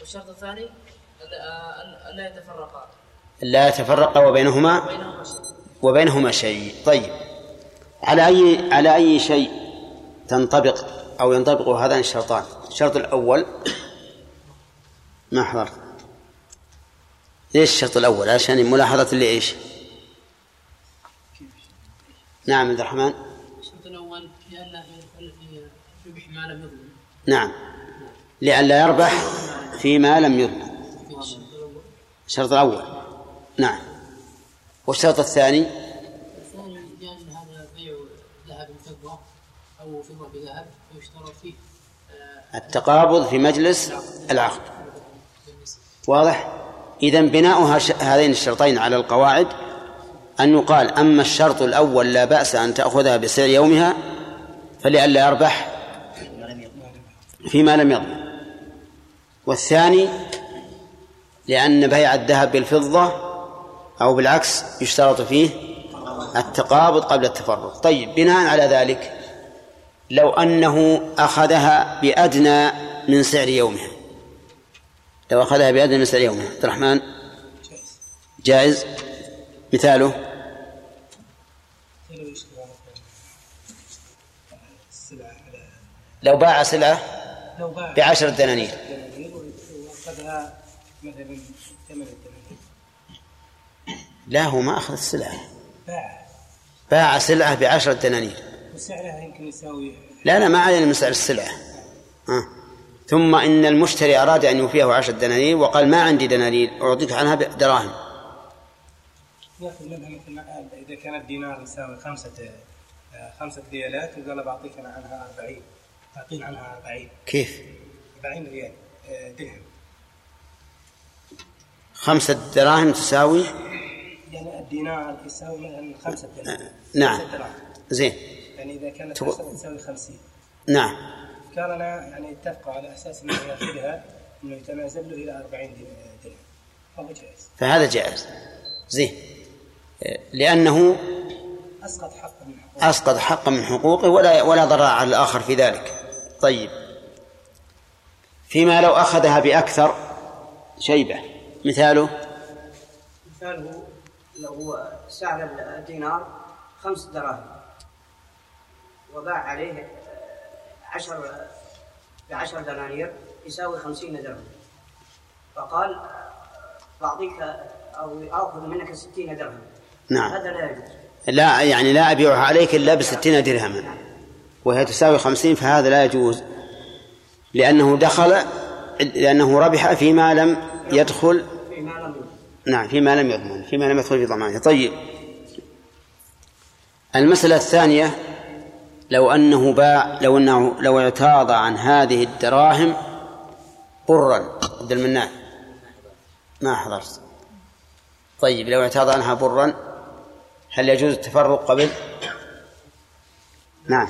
والشرط الثاني ألا ألا يتفرقا. لا يتفرق وبينهما؟ وبينهما شيء. طيب. على أي على أي شيء تنطبق أو ينطبق هذان الشرطان؟ الشرط الأول ما حضرت؟ ليش الشرط الأول؟ عشان ملاحظة اللي إيش نعم عبد الرحمن. الشرط الأول لئلا يربح ما لم يظلم نعم. لئلا يربح. فيما لم يظلم الشرط الأول. نعم. والشرط الثاني؟ الثاني هذا بيع ذهب بفضة أو فضة بذهب فيه آه، التقابض في مجلس العقد. واضح؟ إذا بناء هذين الشرطين على القواعد أن يقال أما الشرط الأول لا بأس أن تأخذها بسعر يومها فلئلا يربح فيما لم يضمن. والثاني لأن بيع الذهب بالفضة أو بالعكس يشترط فيه التقابض قبل التفرق طيب بناء على ذلك لو أنه أخذها بأدنى من سعر يومها لو أخذها بأدنى من سعر يومها عبد الرحمن؟ جائز؟ مثاله؟ لو باع سلعة بعشرة دنانير. واخذها مثلا ثمن لا هو ما أخذ السلعة باع. باع سلعة بعشرة دنانير. وسعرها يمكن يساوي لا لا ما علينا من سعر السلعة. ها. ثم إن المشتري أراد أن يوفيه عشرة دنانير وقال ما عندي دنانير أعطيك عنها دراهم يأخذ منها مثل إذا كان الدينار يساوي خمسة آه، خمسة ريالات وقال بعطيك أنا عنها 40 أعطيني عنها 40 كيف؟ 40 ريال آه، درهم. خمسة دراهم تساوي؟ يعني الدينار يساوي مثلا خمسة دراهم. نعم. خمسة دراهم. زين. يعني إذا كانت تساوي 50 نعم. كان أنا يعني اتفقوا على أساس إنه يأخذها إنه يتنازل له إلى 40 درهم. فهو جائز. فهذا جائز. زين. لأنه أسقط حقا من حقوقه. أسقط حقا من حقوقه ولا ولا ضرر على الآخر في ذلك. طيب. فيما لو أخذها بأكثر شيبة. مثاله؟ مثاله لو سعر الدينار خمس دراهم. وباع عليه عشر بعشر دنانير يساوي خمسين درهم. فقال بعطيك أو آخذ منك ستين درهم. نعم. هذا لا يجوز. لا يعني لا أبيعها عليك إلا بستين درهما وهي تساوي خمسين فهذا لا يجوز. لأنه دخل لأنه ربح فيما لم يدخل فيما لم يكن نعم فيما لم يضمن فيما لم يدخل في ضمانه طيب. المسألة الثانية لو أنه باع لو أنه لو اعتاض عن هذه الدراهم برا عبد المنان ما حضرت. طيب لو اعتاض عنها برا هل يجوز التفرق قبل؟ نعم.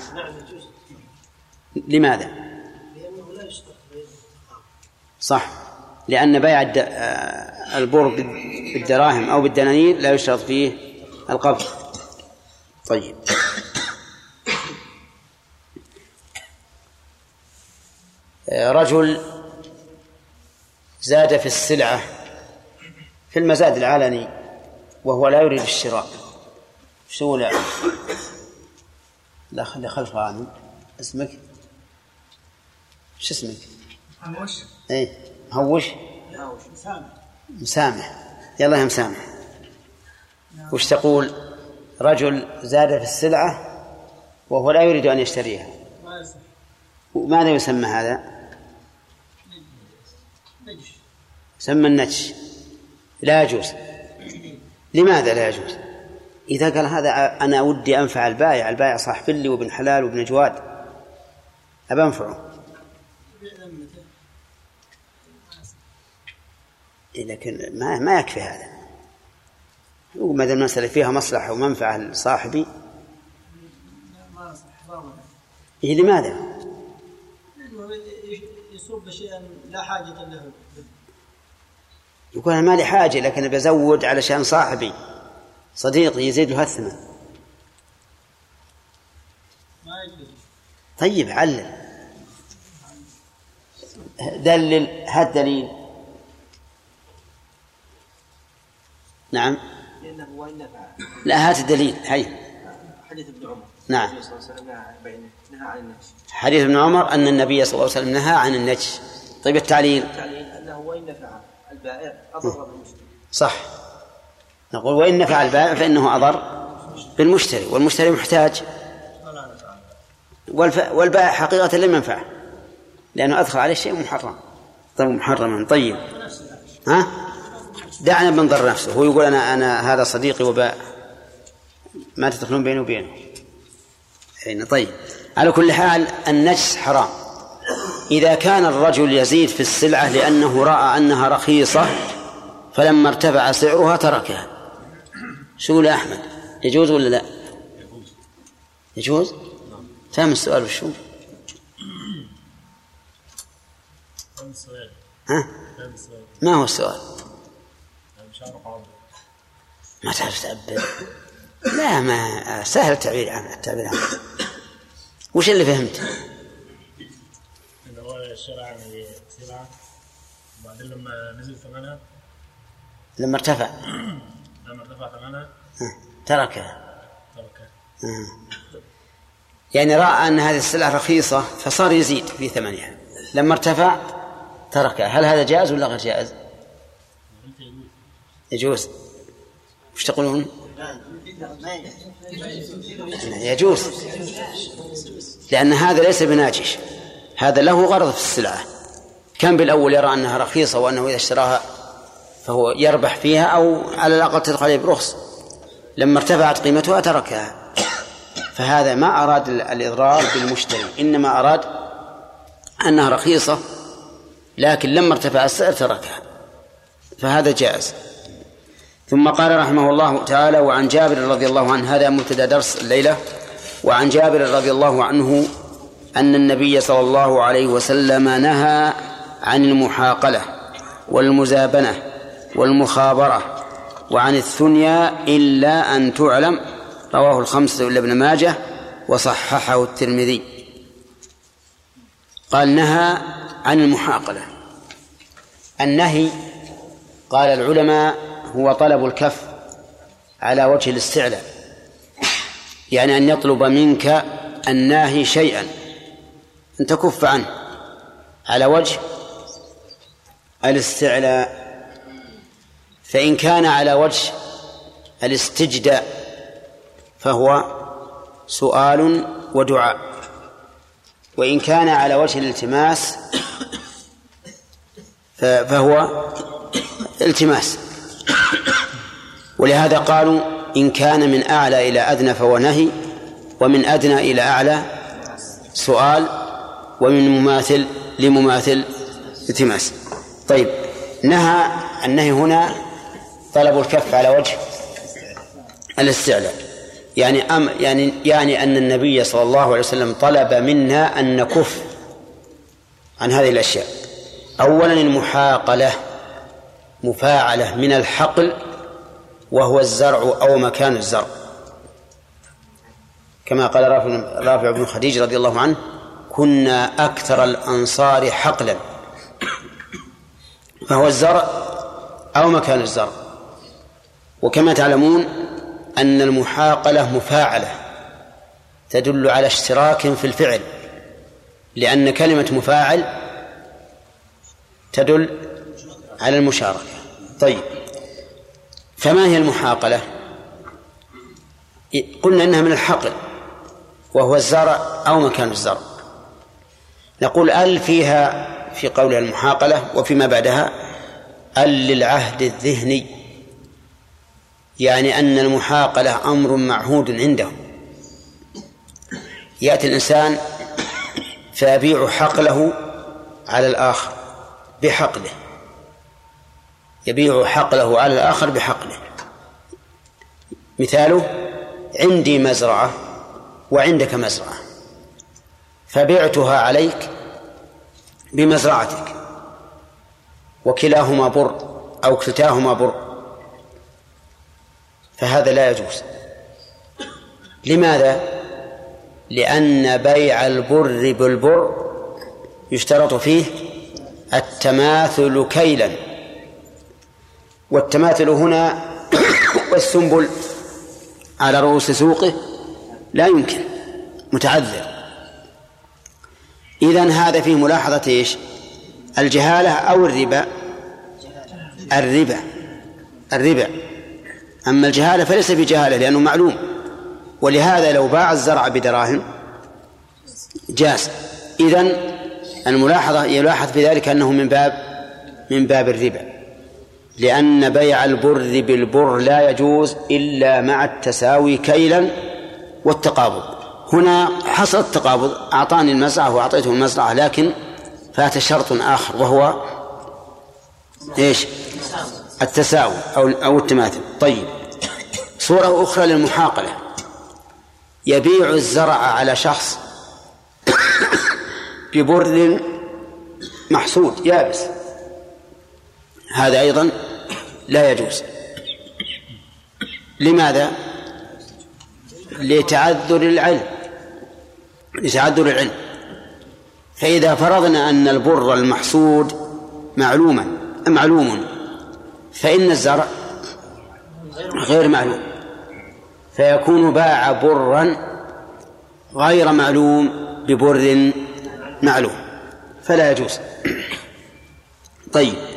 لماذا؟ لأنه لا يشترط صح. لأن بيع الد- آه، البر بال- بالدراهم أو بالدنانير لا يشترط فيه القبض. طيب. رجل زاد في السلعة في المزاد العلني وهو لا يريد الشراء. شو لا لا خلي خلف غانم اسمك. شو اسمك؟ وش؟ إيه هوش. سامع مسامح. يلا يا مسامح. وش تقول؟ رجل زاد في السلعة وهو لا يريد أن يشتريها. ماذا يسمى هذا؟ يسمى النتش. لا يجوز. لماذا لا يجوز؟ إذا قال هذا أنا ودي أنفع البائع البائع صاحب لي وابن حلال وابن جواد. أبى أنفعه إيه، لكن ما ما يكفي هذا. وما دام المسألة فيها مصلحة ومنفعة لصاحبي. إيه لماذا؟ يصب شيئا لا حاجة له يقول أنا ما لي حاجة لكن بزود علشان صاحبي. صديقي يزيد له الثمن طيب علل. دلل هات نعم. لأنه وإن نفع. لا هات الدليل. هي حديث ابن عمر. نعم. النبي صلى الله عليه وسلم نهى عن النجش. حديث ابن عمر أن النبي صلى الله عليه وسلم نهى عن النجش. طيب التعليل. التعليل أنه وإن نفع. البائع أضر بالمشتري صح. نقول وإن نفع البائع فإنه أضر بالمشتري والمشتري محتاج. والبائع حقيقة لم ينفعه لأنه أدخل عليه شيء محرم. طيب محرما طيب. ها؟ دعنا بنضر نفسه. هو يقول أنا أنا هذا صديقي وباء ما تدخلون بيني وبينه. حين طيب. على كل حال النجس حرام. إذا كان الرجل يزيد في السلعة لأنه رأى أنها رخيصة فلما ارتفع سعرها تركها. شو يا أحمد؟ يجوز ولا لا؟ يجوز؟ فهم السؤال وشو ها؟ ما هو السؤال؟ ما تعرف تعبر؟ لا ما سهل التعبير عنه التعبير عنه. وش اللي فهمت؟ شرع وبعدين لما نزل ثمنها لما ارتفع. لما ارتفع ثمنها تركها تركها يعني رأى أن هذه السلعة رخيصة فصار يزيد في ثمنها لما ارتفع تركها هل هذا جائز ولا غير جائز؟ يجوز. وش تقولون؟ يجوز. لأن هذا ليس بناجش. هذا له غرض في السلعة. كان بالأول يرى أنها رخيصة وأنه إذا اشتراها فهو يربح فيها أو على الأقل تدخل عليه برخص. لما ارتفعت قيمتها تركها. فهذا ما أراد الإضرار بالمشتري. إنما أراد أنها رخيصة لكن لما ارتفع السعر تركها. فهذا جائز. ثم قال رحمه الله تعالى وعن جابر رضي الله عنه هذا مبتدا درس الليلة. وعن جابر رضي الله عنه أن النبي صلى الله عليه وسلم نهى عن المحاقلة والمزابنة والمخابرة وعن الثنيا إلا أن تعلم. رواه الخمسة الا ابن ماجه وصححه الترمذي. قال نهى عن المحاقلة. النهي قال العلماء هو طلب الكف على وجه الاستعلاء. يعني أن يطلب منك الناهي شيئا. أن تكف عنه. على وجه الاستعلاء. فإن كان على وجه الاستجداء فهو سؤال ودعاء. وإن كان على وجه الالتماس فهو التماس. ولهذا قالوا إن كان من أعلى إلى أدنى فهو نهي ومن أدنى إلى أعلى سؤال ومن مماثل لمماثل التماس. طيب نهى النهي هنا طلب الكف على وجه الاستعلاء. يعني أم يعني يعني أن النبي صلى الله عليه وسلم طلب منا أن نكف عن هذه الأشياء. أولا المحاقلة. مفاعلة من الحقل وهو الزرع أو مكان الزرع. كما قال رافع, رافع بن خديج رضي الله عنه كنا أكثر الأنصار حقلا. فهو الزرع أو مكان الزرع. وكما تعلمون أن المحاقلة مفاعلة تدل على اشتراك في الفعل لأن كلمة مفاعل تدل على المشاركة. طيب. فما هي المحاقلة؟ قلنا إنها من الحقل وهو الزرع أو مكان الزرع. نقول أل فيها في قولها المحاقلة وفيما بعدها أل للعهد الذهني. يعني أن المحاقلة أمر معهود عنده يأتي الإنسان فيبيع حقله على الآخر بحقله. يبيع حقله على الآخر بحقله مثاله عندي مزرعة وعندك مزرعة. فبعتها عليك بمزرعتك. وكلاهما بر أو كلتاهما بر. فهذا لا يجوز. لماذا؟ لأن بيع البر بالبر يشترط فيه التماثل كيلا. والتماثل هنا والسنبل على رؤوس سوقه لا يمكن متعذر. إذن هذا فيه ملاحظة إيش؟ الجهالة أو الربا؟ الربا الربا. أما الجهالة فليس بجهالة لأنه معلوم. ولهذا لو باع الزرع بدراهم جاز. إذن الملاحظة يلاحظ في ذلك أنه من باب من باب الربا. لأن بيع البر بالبر لا يجوز إلا مع التساوي كيلا والتقابض. هنا حصل التقابض أعطاني المزرعة وأعطيته المزرعة لكن فات شرط آخر وهو إيش؟ التساوي أو أو التماثل طيب. صورة أخرى للمحاقلة. يبيع الزرع على شخص ببر محصود يابس. هذا أيضا لا يجوز. لماذا؟ لتعذر العلم. لتعذر العلم. فإذا فرضنا أن البر المحصود معلوما معلوم فإن الزرع غير معلوم. فيكون باع برا غير معلوم ببر معلوم. فلا يجوز. طيب.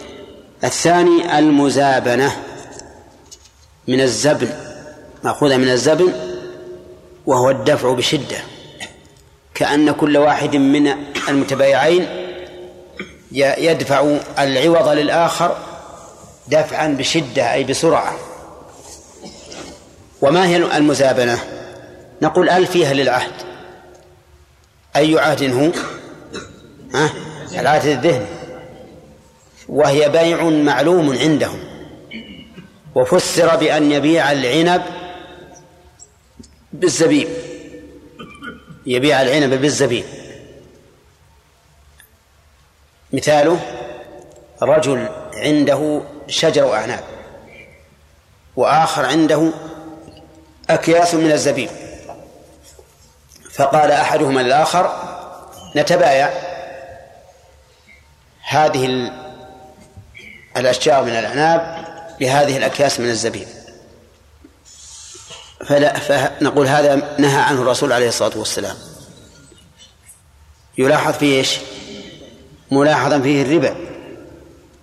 الثاني المزابنة من الزبن مأخوذة من الزبن وهو الدفع بشدة كأن كل واحد من المتبايعين يدفع العوض للآخر دفعا بشدة أي بسرعة. وما هي المزابنة؟ نقول أل فيها للعهد؟ أي عهد هو؟ ها؟ العهد الذهني. وهي بيع معلوم عندهم. وفسر بأن يبيع العنب بالزبيب. يبيع العنب بالزبيب. مثاله رجل عنده شجر أعناب وآخر عنده أكياس من الزبيب. فقال أحدهما للآخر نتبايع هذه الأشجار من الأعناب بهذه الأكياس من الزبيب. فلا فنقول هذا نهى عنه الرسول عليه الصلاة والسلام. يلاحظ فيه إيش؟ ملاحظا فيه الربا.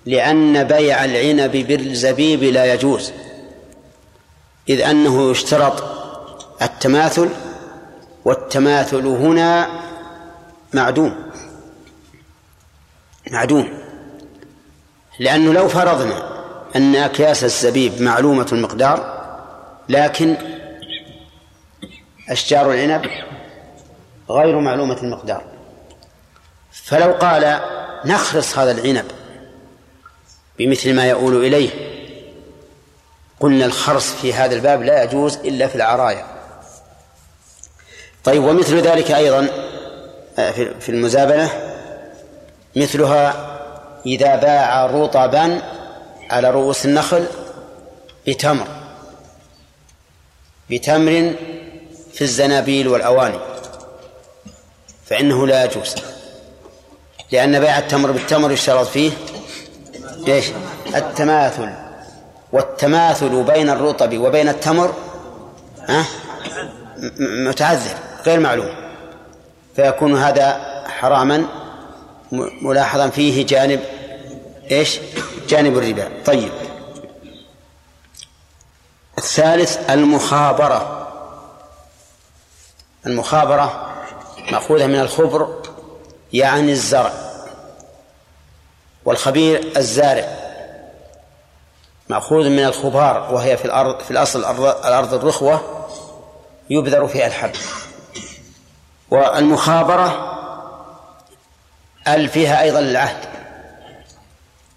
لأن بيع العنب بالزبيب لا يجوز. إذ أنه يشترط التماثل والتماثل هنا معدوم. معدوم. لأنه لو فرضنا أن أكياس الزبيب معلومة المقدار لكن أشجار العنب غير معلومة المقدار. فلو قال نخرص هذا العنب بمثل ما يؤول إليه قلنا الخرص في هذا الباب لا يجوز إلا في العرايا. طيب ومثل ذلك أيضا آه، في المزابنة مثلها إذا باع رطبا على رؤوس النخل بتمر بتمر في الزنابيل والأواني فإنه لا يجوز لأن بيع التمر بالتمر يشترط فيه إيش؟ التماثل والتماثل بين الرطب وبين التمر ها متعذر غير معلوم فيكون هذا حراما ملاحظا فيه جانب إيش؟ جانب الربا. طيب. الثالث المخابرة. المخابرة مأخوذة من الخبر يعني الزرع. والخبير الزارع. مأخوذ من الخبار وهي في الأرض في الأصل الأرض الرخوة يبذر فيها الحب. والمخابرة ال فيها أيضا العهد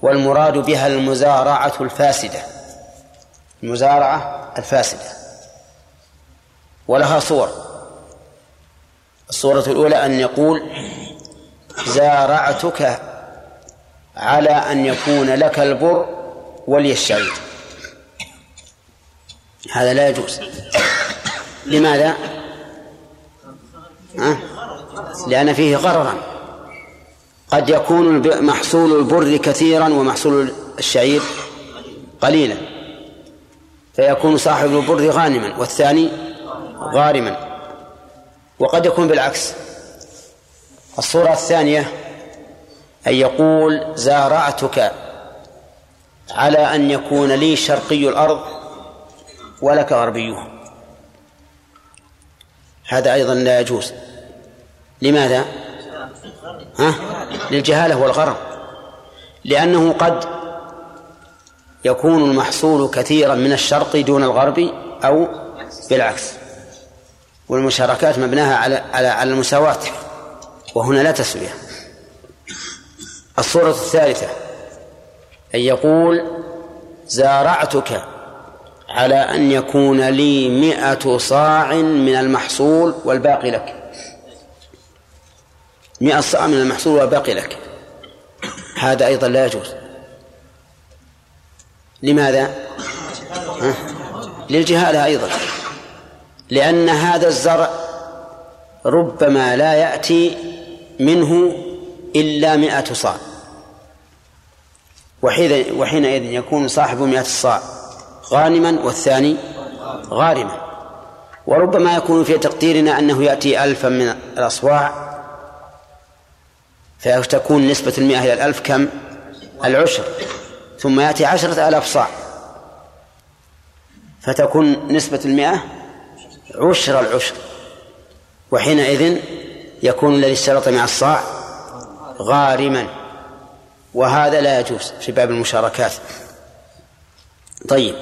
والمراد بها المزارعة الفاسدة. المزارعة الفاسدة. ولها صور. الصورة الأولى أن يقول زارعتك على أن يكون لك البر ولي الشعير هذا لا يجوز. لماذا؟ لأن فيه غررا. قد يكون محصول البر كثيرا ومحصول الشعير قليلا. فيكون صاحب البر غانما والثاني غارما. وقد يكون بالعكس. الصورة الثانية أن يقول زارعتك على أن يكون لي شرقي الأرض ولك غربيها. هذا أيضا لا يجوز. لماذا؟ ها؟ للجهالة والغرر لأنه قد يكون المحصول كثيرا من الشرق دون الغرب أو بالعكس. والمشاركات مبناها على على على المساواة وهنا لا تسوية. الصورة الثالثة أن يقول زارعتك على أن يكون لي مئة صاع من المحصول والباقي لك. مئة صاع من المحصول والباقي لك. هذا أيضا لا يجوز. لماذا؟ ها؟ للجهالة أيضا. لأن هذا الزرع ربما لا يأتي منه إلا مئة صاع. وحينئذ يكون صاحب مئة صاع غانما والثاني غارما. وربما يكون في تقديرنا أنه يأتي ألفا من الأصواع فتكون نسبة المئة إلى الألف كم؟ العشر. ثم يأتي عشرة آلاف صاع. فتكون نسبة المئة عشر العشر. وحينئذ يكون الذي اشترط مع الصاع غارما. وهذا لا يجوز في باب المشاركات. طيب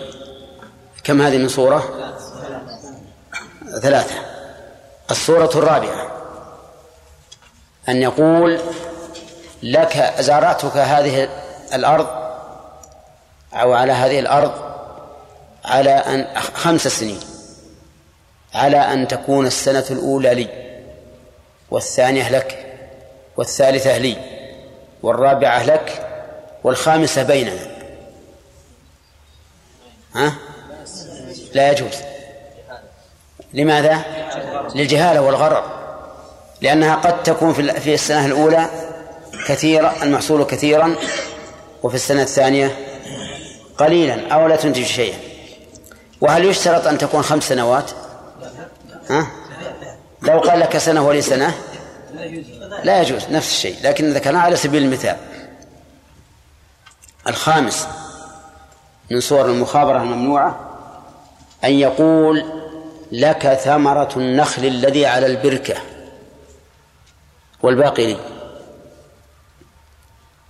كم هذه من صورة؟ ثلاثة. الصورة الرابعة. أن يقول لك زارتك هذه الأرض أو على هذه الأرض على أن خمس سنين على أن تكون السنة الأولى لي والثانية لك والثالثة لي والرابعة لك والخامسة بيننا ها؟ لا يجوز لماذا؟ للجهالة والغرر لأنها قد تكون في السنة الأولى كثيرا المحصول كثيرا وفي السنة الثانية قليلا أو لا تنتج شيئا وهل يشترط أن تكون خمس سنوات؟ ها؟ لو قال لك سنة ولي سنة لا يجوز نفس الشيء لكن ذكرناه على سبيل المثال الخامس من صور المخابرة الممنوعة أن يقول لك ثمرة النخل الذي على البركة والباقي لي.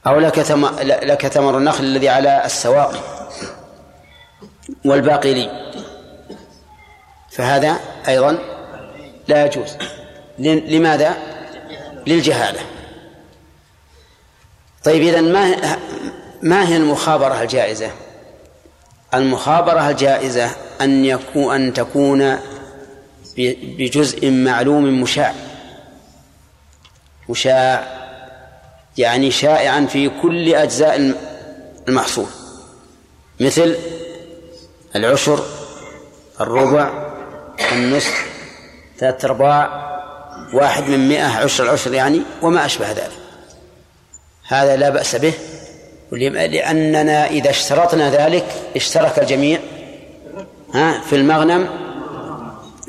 أو لك لك ثمر النخل الذي على السواقي والباقي لي. فهذا أيضا لا يجوز. لماذا؟ للجهالة. طيب إذا ما ما هي المخابرة الجائزة؟ المخابرة الجائزة أن يكون أن تكون بجزء معلوم مشاع. مشاع يعني شائعا في كل أجزاء المحصول. مثل العشر الربع النصف ثلاثة أرباع واحد من مئة عشر العشر يعني وما أشبه ذلك. هذا لا بأس به لأننا إذا اشترطنا ذلك اشترك الجميع ها في المغنم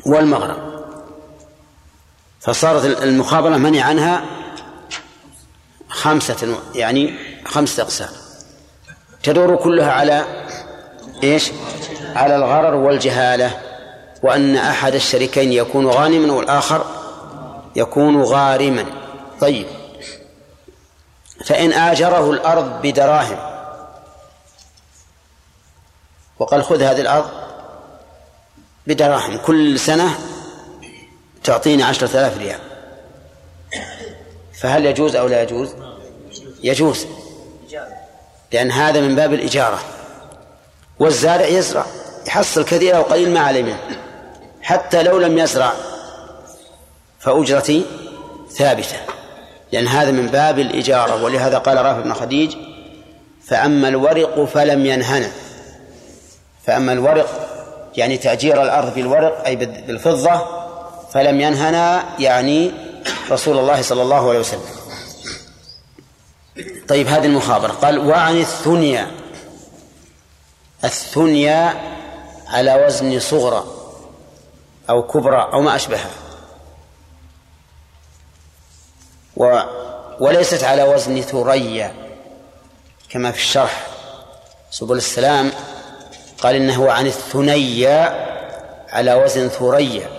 والمغرم فصارت المخابرة منع عنها خمسة يعني خمسة أقسام. تدور كلها على إيش؟ على الغرر والجهالة وأن أحد الشريكين يكون غانما والآخر يكون غارما. طيب. فإن آجره الأرض بدراهم وقال خذ هذه الأرض بدراهم كل سنة تعطيني عشرة آلاف ريال. فهل يجوز أو لا يجوز؟ يجوز. لأن هذا من باب الإجارة. والزارع يزرع يحصل كثير أو قليل ما عليه منه. حتى لو لم يزرع فأجرتي ثابتة. لأن هذا من باب الإجارة ولهذا قال رافع بن خديج فأما الورق فلم ينهن. فأما الورق يعني تأجير الأرض بالورق أي بالفضة فلم ينهنا يعني رسول الله صلى الله عليه وسلم. طيب هذه المخابرة. قال وعن الثنيا. الثنيا على وزن صغرى أو كبرى أو ما أشبهها و وليست على وزن ثريا كما في الشرح. سبل السلام قال إنه عن الثنيا على وزن ثريا.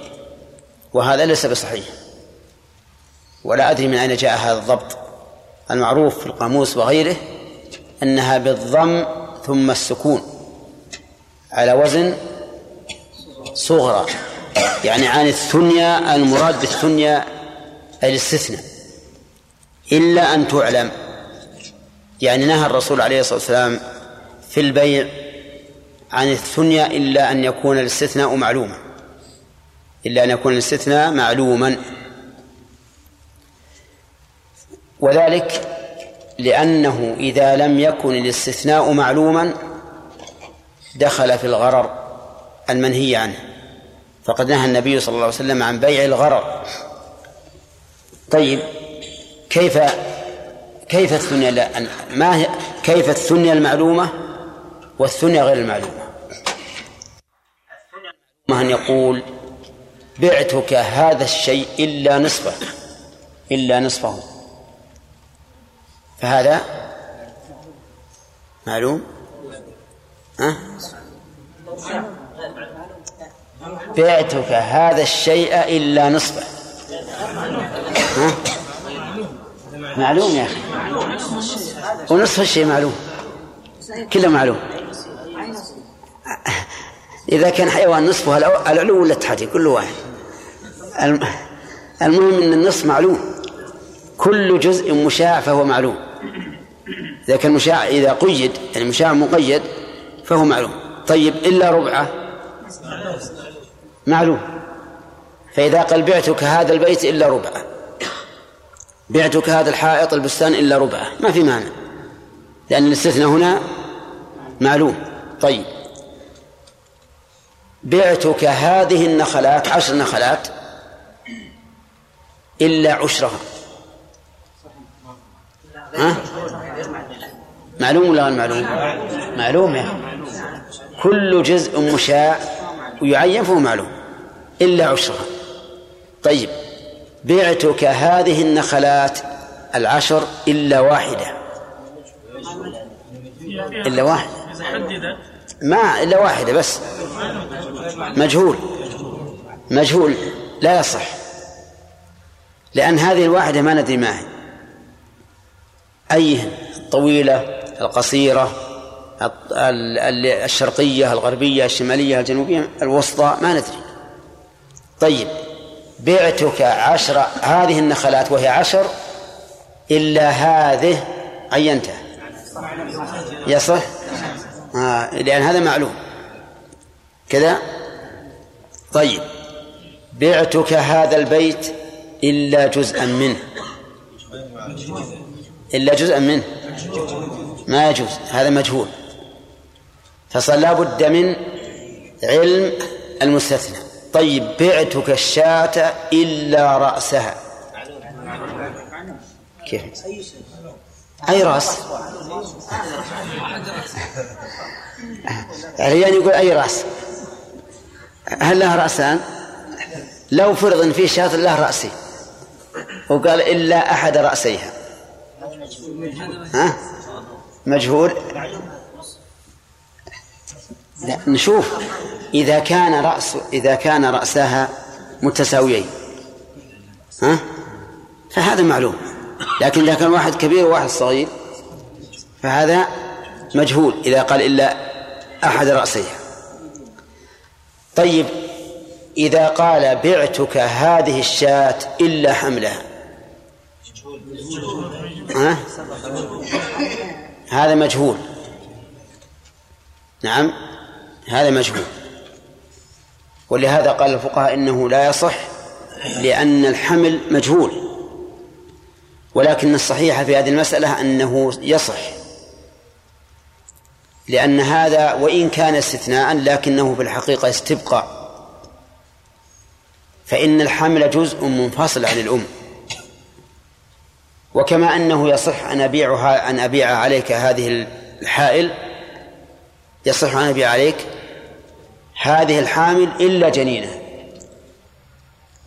وهذا ليس بصحيح. ولا أدري من أين جاء هذا الضبط. المعروف في القاموس وغيره أنها بالضم ثم السكون على وزن صغرى. يعني عن الثنيا المراد بالثنيا الاستثناء. إلا أن تعلم. يعني نهى الرسول عليه الصلاة والسلام في البيع عن الثنيا إلا أن يكون الاستثناء معلوما. إلا أن يكون الاستثناء معلوما. وذلك لأنه إذا لم يكن الاستثناء معلوما دخل في الغرر المنهي عنه. فقد نهى النبي صلى الله عليه وسلم عن بيع الغرر. طيب كيف كيف الثنيا لا ما هي كيف الثنيا المعلومة والثنيا غير المعلومة؟ ما أن يقول بعتك هذا الشيء إلا نصفه إلا نصفه. فهذا معلوم؟ ها؟ بعتك هذا الشيء إلا نصفه. ها؟ معلوم يا أخي. ونصف الشيء معلوم. كله معلوم. إذا كان حيوان نصفه العلو ولا التحتي كل واحد. المهم أن النصف معلوم. كل جزء مشاع فهو معلوم. إذا كان مشاع إذا قيد يعني مشاع مقيد فهو معلوم. طيب إلا ربعة؟ معلوم. فإذا قال بعتك هذا البيت إلا ربعة. بعتك هذا الحائط البستان إلا ربعة. ما في مانع. لأن الاستثناء هنا معلوم. طيب. بعتك هذه النخلات عشر نخلات إلا عشرها. ها؟ معلوم ولا غير معلوم؟ معلوم يا كل جزء مشاع ويعين فهو معلوم. إلا عشرها. طيب بعتك هذه النخلات العشر إلا واحدة. إلا واحدة ما إلا واحدة بس. مجهول. مجهول. لا يصح. لأن هذه الواحدة ما ندري ما هي. أيهن؟ الطويلة القصيرة الشرقية الغربية الشمالية الجنوبية الوسطى ما ندري. طيب بعتك عشر هذه النخلات وهي عشر إلا هذه عينتها يصح آه لأن هذا معلوم. كذا؟ طيب بعتك هذا البيت إلا جزءا منه. إلا جزءا منه. ما يجوز. هذا مجهول. فصار لابد من علم المستثنى. طيب بعتك الشاة إلا رأسها. كيف؟ أي رأس؟ الريان يقول أي رأس؟ هل له رأسان؟ لو فرض إن في شاة له رأسي. وقال إلا أحد رأسيها. ها؟ مجهول؟ لا نشوف. إذا كان رأس إذا كان رأسها متساويين. ها؟ فهذا معلوم. لكن إذا كان واحد كبير وواحد صغير فهذا مجهول إذا قال إلا أحد رأسيها. طيب إذا قال بعتك هذه الشاة إلا حملها. ها؟ هذا مجهول. نعم هذا مجهول. ولهذا قال الفقهاء إنه لا يصح لأن الحمل مجهول. ولكن الصحيح في هذه المسألة أنه يصح. لأن هذا وإن كان استثناء لكنه في الحقيقة استبقاء. فإن الحمل جزء منفصل عن الأم. وكما أنه يصح أن أبيعها أن أبيع عليك هذه الحائل يصح أن أبيع عليك هذه الحامل إلا جنينة.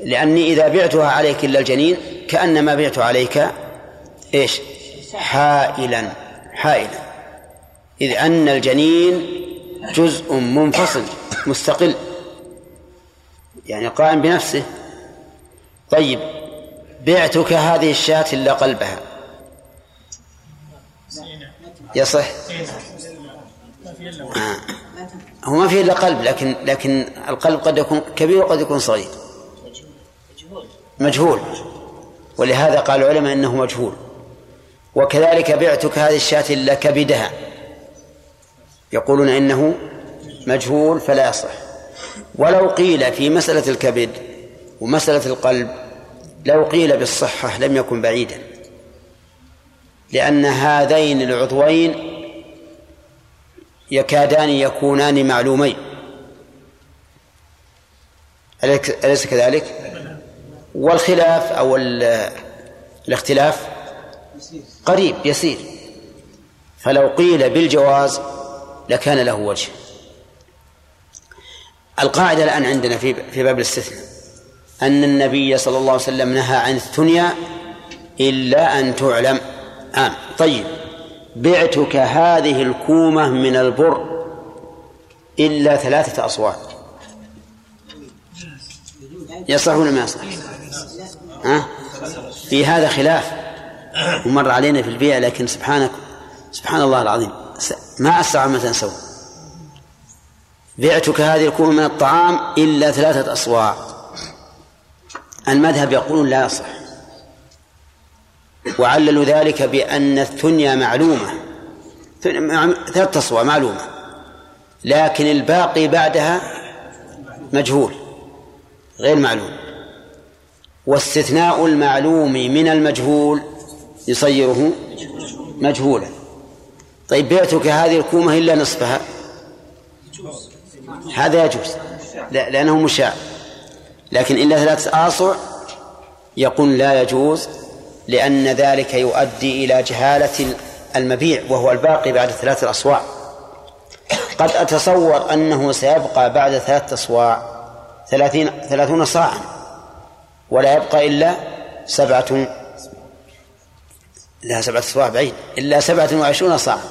لأني إذا بعتها عليك إلا الجنين كأنما بعت عليك إيش؟ حائلا حائلا. إذ أن الجنين جزء منفصل مستقل. يعني قائم بنفسه. طيب بعتك هذه الشاة إلا قلبها. يصح آه. هو ما فيه إلا قلب لكن لكن القلب قد يكون كبير وقد يكون صغير. مجهول. ولهذا قال العلماء إنه مجهول. وكذلك بعتك هذه الشاة إلا كبدها. يقولون إنه مجهول فلا يصح. ولو قيل في مسألة الكبد ومسألة القلب لو قيل بالصحة لم يكن بعيدا. لأن هذين العضوين يكادان يكونان معلومين. أليس كذلك؟ والخلاف أو الاختلاف قريب يسير. فلو قيل بالجواز لكان له وجه. القاعدة الآن عندنا في في باب الاستثناء. أن النبي صلى الله عليه وسلم نهى عن الثنيا إلا أن تعلم. آه. طيب. بعتك هذه الكومة من البر إلا ثلاثة أصوات. يصح ولا ما يصح؟ ها؟ في هذا خلاف. ومر علينا في البيع لكن سبحانك سبحان الله العظيم. ما أسرع ما تنسوا. بعتك هذه الكومة من الطعام إلا ثلاثة أصواع. المذهب يقولون لا يصح. وعللوا ذلك بأن الثنيا معلومة. ثلاثة أصواع معلومة. لكن الباقي بعدها مجهول. غير معلوم. واستثناء المعلوم من المجهول يصيره مجهولا. طيب بعتك هذه الكومة إلا نصفها. هذا يجوز. لا لأنه مشاع. لكن إلا ثلاثة آصع يقول لا يجوز لأن ذلك يؤدي إلى جهالة المبيع وهو الباقي بعد ثلاثة الأصواع. قد أتصور أنه سيبقى بعد ثلاثة أصواع ثلاثين ثلاثون صاعا ولا يبقى إلا سبعة لا سبعة أصواع بعيد إلا سبعة وعشرون صاعا.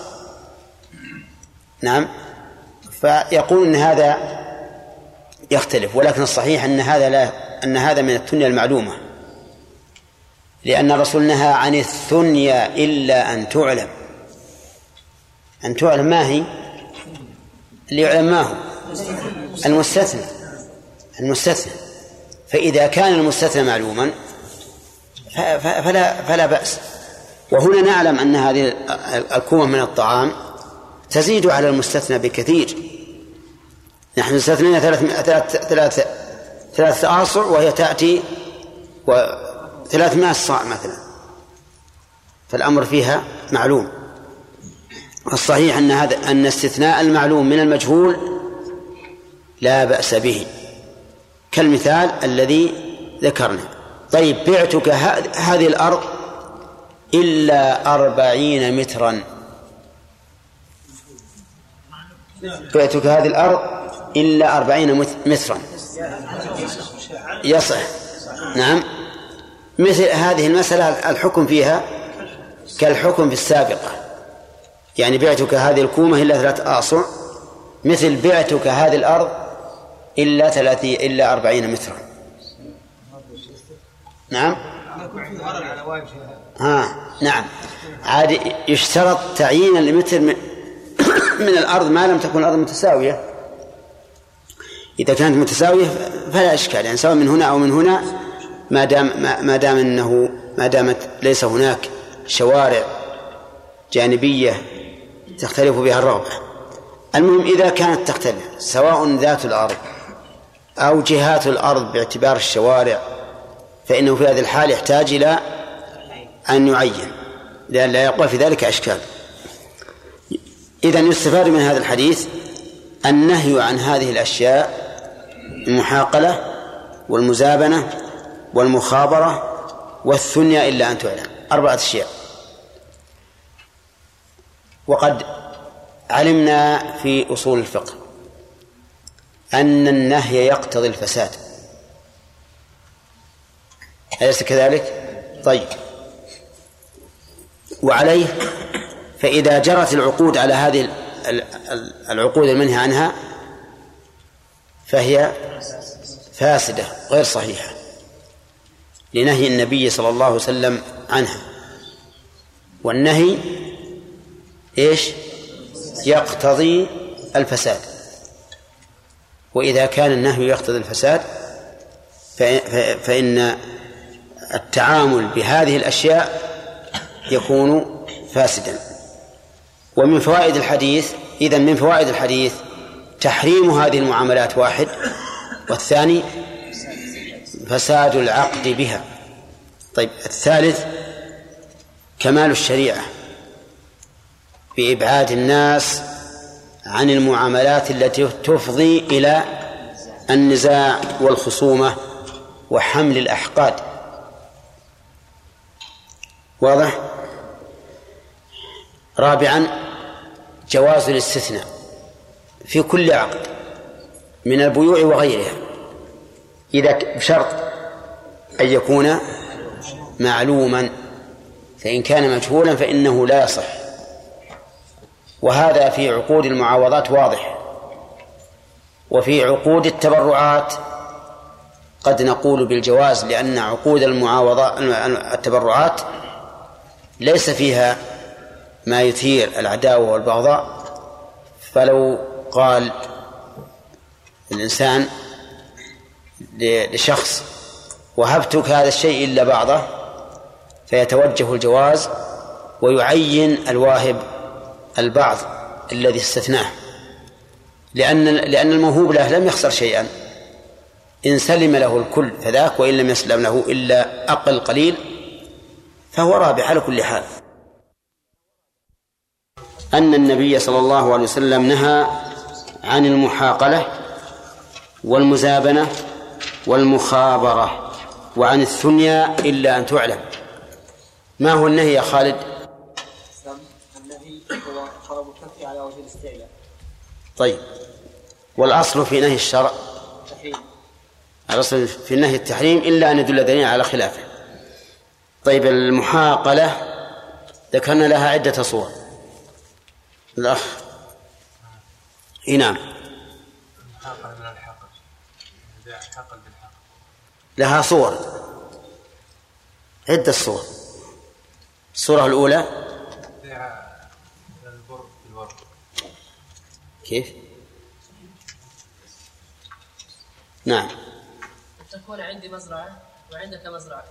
نعم؟ فيقول إن هذا يختلف ولكن الصحيح أن هذا لا أن هذا من الثنيا المعلومة لأن الرسول نهى عن الثنيا إلا أن تعلم. أن تعلم ما هي؟ ليعلم ما هو؟ المستثنى. المستثنى. فإذا كان المستثنى معلوما فلا فلا بأس. وهنا نعلم أن هذه الكومة من الطعام تزيد على المستثنى بكثير. نحن استثنينا ثلاث ثلاث ثلاث آصع وهي تأتي وثلاثمائة صاع مثلا. فالأمر فيها معلوم. الصحيح أن هذا أن استثناء المعلوم من المجهول لا بأس به. كالمثال الذي ذكرنا. طيب بعتك هذه الأرض إلا أربعين مترا. بعتك هذه الأرض إلا أربعين مترا يصح. نعم. مثل هذه المسألة الحكم فيها كالحكم في السابقة. يعني بعتك هذه الكومة إلا ثلاث آصع. مثل بعتك هذه الأرض إلا ثلاثين إلا أربعين مترا نعم. ها. نعم. عاد يشترط تعيين المتر من, الأرض ما لم تكن الأرض متساوية. إذا كانت متساوية فلا إشكال يعني سواء من هنا أو من هنا ما دام ما دام أنه ما دامت ليس هناك شوارع جانبية تختلف بها الرغبة المهم إذا كانت تختلف سواء ذات الأرض أو جهات الأرض باعتبار الشوارع فإنه في هذه الحال يحتاج إلى أن يعين. لأن لا يقوى في ذلك أشكال. إذا يستفاد من هذا الحديث النهي عن هذه الأشياء المحاقلة والمزابنة والمخابرة والثنيا إلا أن تعلم. أربعة أشياء. وقد علمنا في أصول الفقه أن النهي يقتضي الفساد. أليس كذلك؟ طيب. وعليه فإذا جرت العقود على هذه العقود المنهي عنها فهي فاسدة غير صحيحة لنهي النبي صلى الله عليه وسلم عنها. والنهي إيش؟ يقتضي الفساد. وإذا كان النهي يقتضي الفساد فإن التعامل بهذه الأشياء يكون فاسدا. ومن فوائد الحديث إذا من فوائد الحديث تحريم هذه المعاملات واحد والثاني فساد العقد بها. طيب الثالث كمال الشريعة بإبعاد الناس عن المعاملات التي تفضي إلى النزاع والخصومة وحمل الأحقاد. واضح؟ رابعا جواز الاستثناء في كل عقد من البيوع وغيرها إذا بشرط أن يكون معلوما فإن كان مجهولا فإنه لا يصح. وهذا في عقود المعاوضات واضح. وفي عقود التبرعات قد نقول بالجواز لأن عقود المعاوضات التبرعات ليس فيها ما يثير العداوة والبغضاء فلو قال الإنسان لشخص وهبتك هذا الشيء إلا بعضه فيتوجه الجواز ويعين الواهب البعض الذي استثناه. لأن لأن الموهوب له لم يخسر شيئا. إن سلم له الكل فذاك وإن لم يسلم له إلا أقل قليل فهو رابح على كل حال. أن النبي صلى الله عليه وسلم نهى عن المحاقلة والمزابنة والمخابرة وعن الثنيا إلا أن تعلم. ما هو النهي يا خالد؟ النهي هو الكف على وجه طيب والأصل في نهي الشرع؟ الأصل في نهي التحريم إلا أن يدل دليل على خلافه. طيب المحاقلة ذكرنا لها عدة صور. الأخ. إي نعم. الحاقل من الحقل حقل بالحقل لها صور. عدة صور. الصورة الأولى. كيف؟ نعم. تكون عندي مزرعة وعندك مزرعة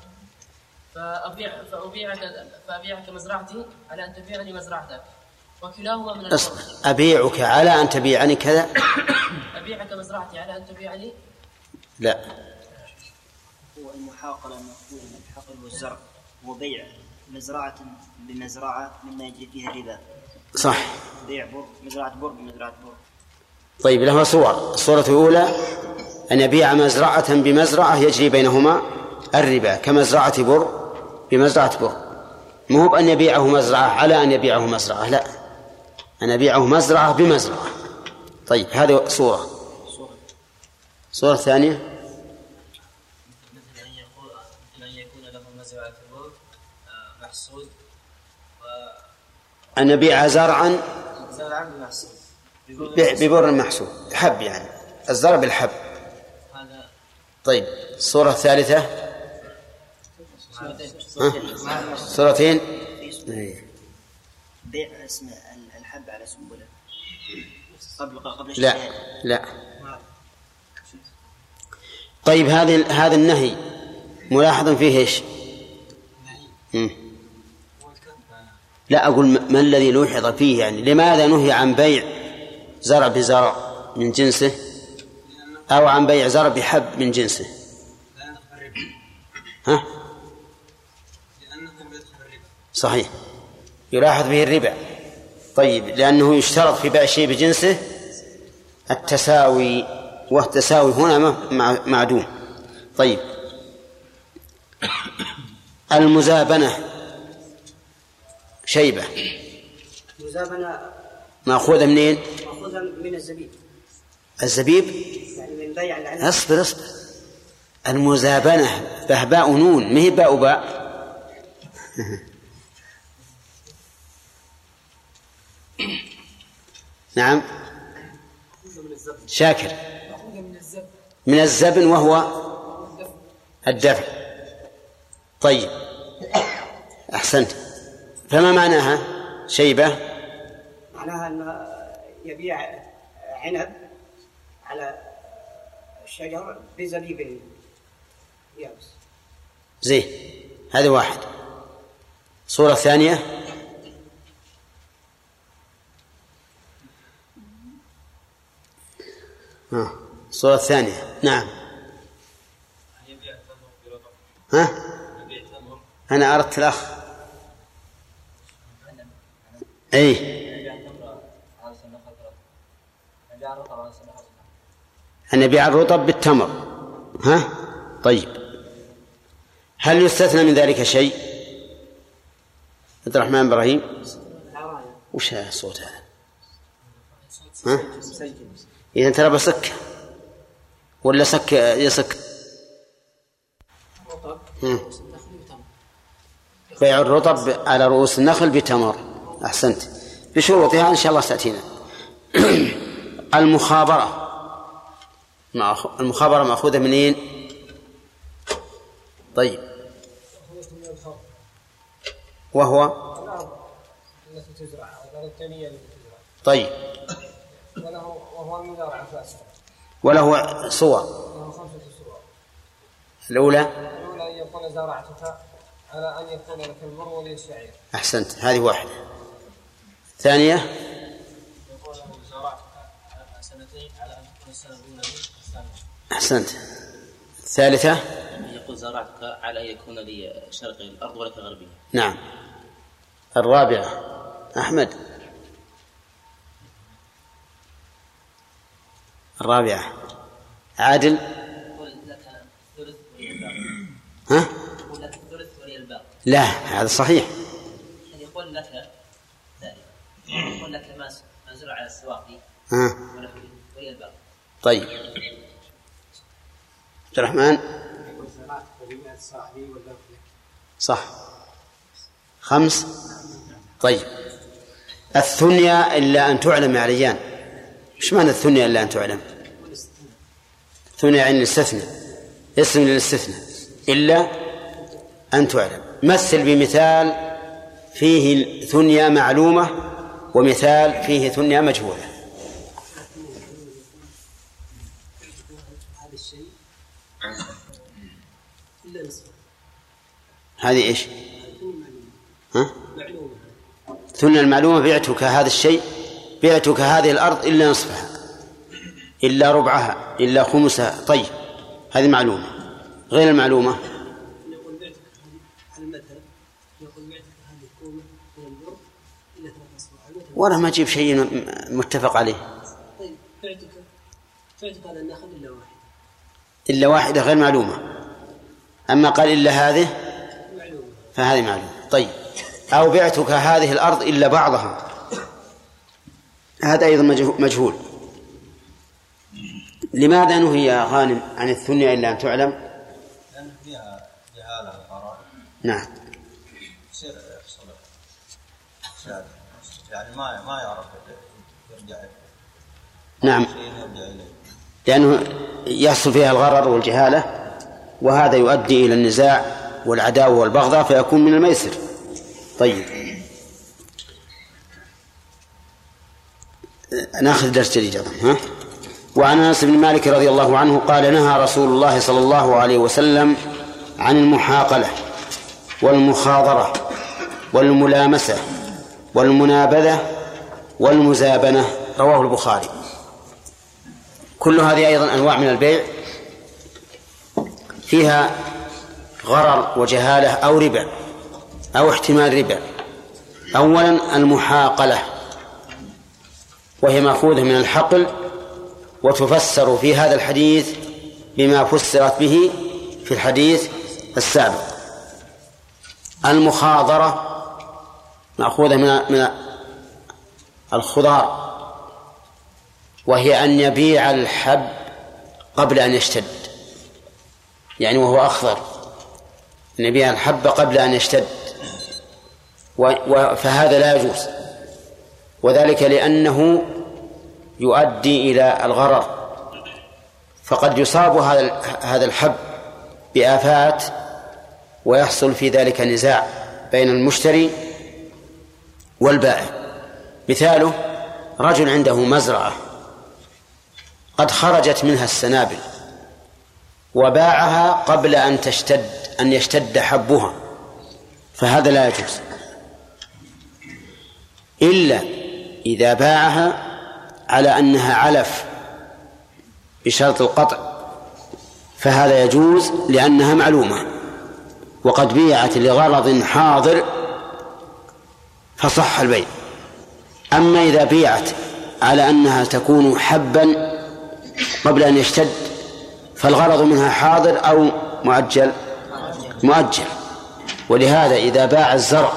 فأبيع فأبيعك فأبيعك مزرعتي على أن تبيعني مزرعتك. وكلاهما من أصبر. أبيعك على أن تبيعني كذا؟ أبيعك مزرعتي على أن تبيعني؟ لا. هو المحاقلة مفهوم الحقل والزرع وبيع مزرعة بمزرعة مما يجري فيها الربا. صح. بيع بر مزرعة بر بمزرعة بر. طيب لها صور. الصورة الأولى أن يبيع مزرعة بمزرعة يجري بينهما الربا كمزرعة بر بمزرعة بر. مو بأن يبيعه مزرعة على أن يبيعه مزرعة لا. أن يبيعه مزرعة بمزرعة. طيب هذه صورة. صورة ثانية. أن يبيع زرعا ببر محسوب حب يعني. الزرع بالحب. طيب الصورة الثالثة؟ صورتين. بيع اسم الحب على سنبلة. قبل قبل لا. لا. طيب هذه هذا النهي ملاحظ فيه إيش؟ لا أقول ما الذي لوحظ فيه يعني؟ لماذا نهي عن بيع زرع بزرع من جنسه؟ أو عن بيع زرع بحب من جنسه؟ ها؟ صحيح. يلاحظ به الربا. طيب لأنه يشترط في بيع شيء بجنسه التساوي والتساوي هنا معدوم. طيب. المزابنة شيبة. مزابنة مأخوذة منين؟ مأخوذة من الزبيب. الزبيب؟ بيع العنب. اصبر اصبر. المزابنة بهباء نون. ما هي باء باء نعم. شاكر. من الزبن وهو الدفع. طيب. أحسنت. فما معناها شيبة؟ معناها أنه يبيع عنب على الشجر بزبيب يابس. زين. هذا واحد. صورة ثانية؟ ها الصورة الثانية نعم. ها؟ أنا أردت الأخ. أي أن يبيع الرطب بالتمر. ها؟ طيب. هل يستثنى من ذلك شيء؟ عبد الرحمن إبراهيم. وش الصوت هذا؟ ها؟ إذا ترى بسك ولا سك يسك. بيع الرطب على رؤوس النخل بتمر. أحسنت. بشروطها إن شاء الله ستأتينا المخابرة. المخابرة مأخوذة منين؟ طيب. وهو؟ طيب. وله وله صور. له خمسة صور. الأولى؟ الأولى أن يكون زرعتك على أن يكون لك البر ولي الشعير. أحسنت. هذه واحدة. ثانية؟ يقول له زرعتك على سنتين على أن تكون لي الثانية. أحسنت. الثالثة؟ يقول زرعتك على أن يكون لي شرقي الأرض ولك غربي نعم. الرابعة. أحمد. الرابعة. عادل. ها؟ لا هذا صحيح. يقول لك يقول لك ما زرع على الباقي طيب. عبد الرحمن. صح. خمس. طيب. الثنيا إلا أن تعلم يا عليان إيش معنى الثنيا إلا أن تعلم؟ ثنيا يعني الاستثناء. اسم للاستثناء. إلا أن تعلم. مثل بمثال فيه ثنيا معلومة ومثال فيه ثنيا مجهولة. هذه إيش؟ ها؟ ثنيا المعلومة بعتك هذا الشيء؟ بعتك هذه الأرض إلا نصفها إلا ربعها إلا خمسها. طيب هذه معلومة. غير المعلومة؟ ولا ما أجيب شيء متفق عليه. طيب بعتك بعتك هذا النخل إلا إلا واحدة غير معلومة. أما قال إلا هذه؟ فهذه معلومة. طيب أو بعتك هذه الأرض إلا بعضها. هذا أيضا مجهو- مجهول. لماذا نهي يا غانم عن الثنيا إلا أن تعلم؟ لأن فيها جهالة نعم. يصير يحصل يعني ما ما يعرف يرجع نعم. لأنه يحصل فيها الغرر والجهالة وهذا يؤدي إلى النزاع والعداوة والبغضاء فيكون من الميسر. طيب. ناخذ درس جديد أيضا ها؟ وعن أنس بن مالك رضي الله عنه قال نهى رسول الله صلى الله عليه وسلم عن المحاقلة والمخاضرة والملامسة والمنابذة والمزابنة رواه البخاري. كل هذه أيضا أنواع من البيع فيها غرر وجهالة أو ربا أو احتمال ربا اولا المحاقلة. وهي مأخوذة من الحقل وتفسر في هذا الحديث بما فسرت به في الحديث السابق. المخاضرة مأخوذة من من الخضار وهي أن يبيع الحب قبل أن يشتد يعني وهو أخضر نبيع الحب قبل أن يشتد فهذا لا يجوز. وذلك لأنه يؤدي إلى الغرر. فقد يصاب هذا هذا الحب بآفات ويحصل في ذلك نزاع بين المشتري والبائع. مثاله رجل عنده مزرعة قد خرجت منها السنابل وباعها قبل أن تشتد أن يشتد حبها فهذا لا يجوز. إلا إذا باعها على أنها علف بشرط القطع فهذا يجوز لأنها معلومة. وقد بيعت لغرض حاضر فصح البيع. أما إذا بيعت على أنها تكون حبا قبل أن يشتد فالغرض منها حاضر أو مؤجل. مؤجل. ولهذا إذا باع الزرع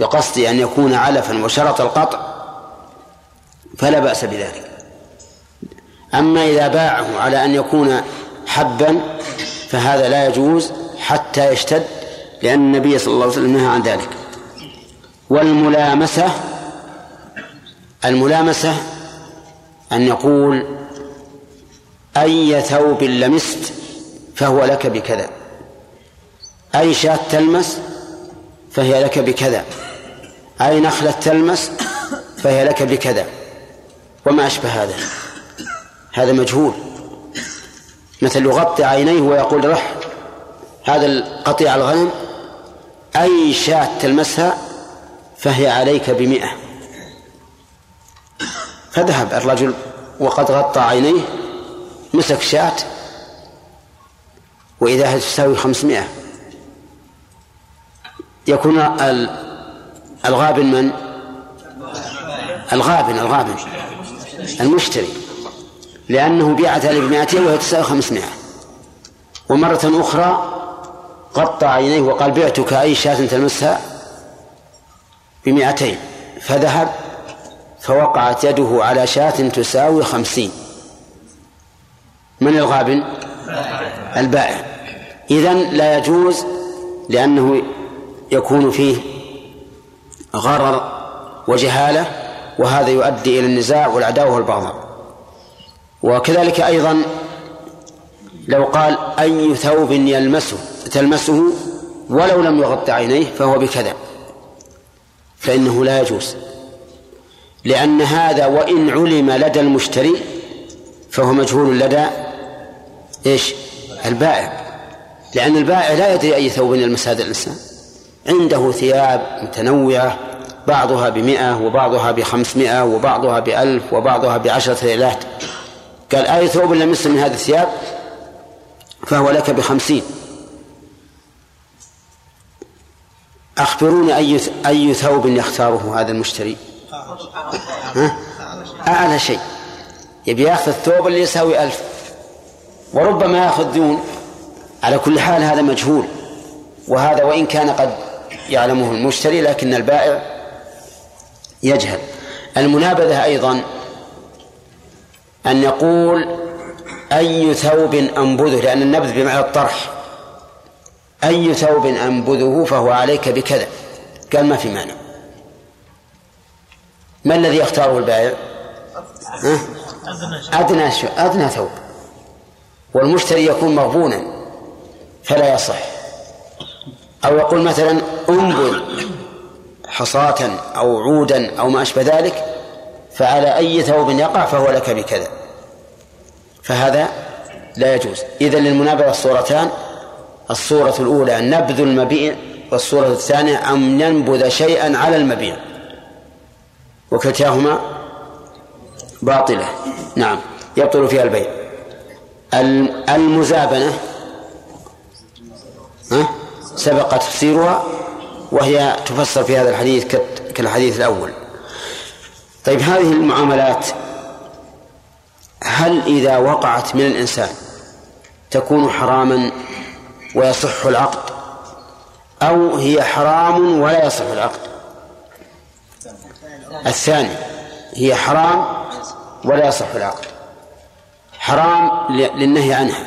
بقصد أن يكون علفا وشرط القطع فلا بأس بذلك. أما إذا باعه على أن يكون حبا فهذا لا يجوز حتى يشتد لأن النبي صلى الله عليه وسلم نهى عن ذلك. والملامسة الملامسة أن يقول أي ثوب لمست فهو لك بكذا. أي شاة تلمس فهي لك بكذا. أي نخلة تلمس فهي لك بكذا. وما أشبه هذا. هذا مجهول. مثل يغطي عينيه ويقول رح هذا القطيع الغنم أي شاة تلمسها فهي عليك بمئة. فذهب الرجل وقد غطى عينيه مسك شاة وإذا هي تساوي خمسمائة يكون الغابن من؟ الغابن الغابن. المشتري لأنه بيعتها بمائتين وهي تساوي خمسمائة ومرة أخرى غطى عينيه وقال بعتك أي شاة تلمسها؟ بمائتين فذهب فوقعت يده على شاة تساوي خمسين. من الغابن؟ البائع. إذن لا يجوز لأنه يكون فيه غرر وجهالة. وهذا يؤدي إلى النزاع والعداوة والبغضاء وكذلك أيضا لو قال أي ثوب يلمسه تلمسه ولو لم يغط عينيه فهو بكذا. فإنه لا يجوز. لأن هذا وإن علم لدى المشتري فهو مجهول لدى إيش؟ البائع. لأن البائع لا يدري أي ثوب يلمس هذا الإنسان. عنده ثياب متنوعة بعضها بمئة وبعضها بخمسمائة وبعضها بألف وبعضها بعشرة ليلات. قال أي ثوب لمس من هذه الثياب؟ فهو لك بخمسين. أخبروني أي أي ثوب يختاره هذا المشتري؟ أعلى شيء. يبي يأخذ الثوب اللي يساوي ألف. وربما يأخذ دون على كل حال هذا مجهول. وهذا وإن كان قد يعلمه المشتري لكن البائع يجهل. المنابذة أيضا أن يقول أي ثوب أنبذه لأن النبذ بمعنى الطرح. أي ثوب أنبذه فهو عليك بكذا. قال ما في مانع ما الذي يختاره البائع؟ أدنى أدنى ثوب. والمشتري يكون مغبونا فلا يصح. أو يقول مثلا أنبذ. حصاة أو عودا أو ما أشبه ذلك فعلى أي ثوب يقع فهو لك بكذا. فهذا لا يجوز. إذا للمنابذة الصورتان الصورة الأولى نبذ المبيع والصورة الثانية أن ينبذ شيئا على المبيع. وكلتاهما باطلة. نعم يبطل فيها البيع. المزابنة ها سبق تفسيرها. وهي تفسر في هذا الحديث كالحديث الأول. طيب هذه المعاملات هل إذا وقعت من الإنسان تكون حراما ويصح العقد؟ أو هي حرام ولا يصح العقد؟ الثاني هي حرام ولا يصح العقد؟ حرام للنهي عنها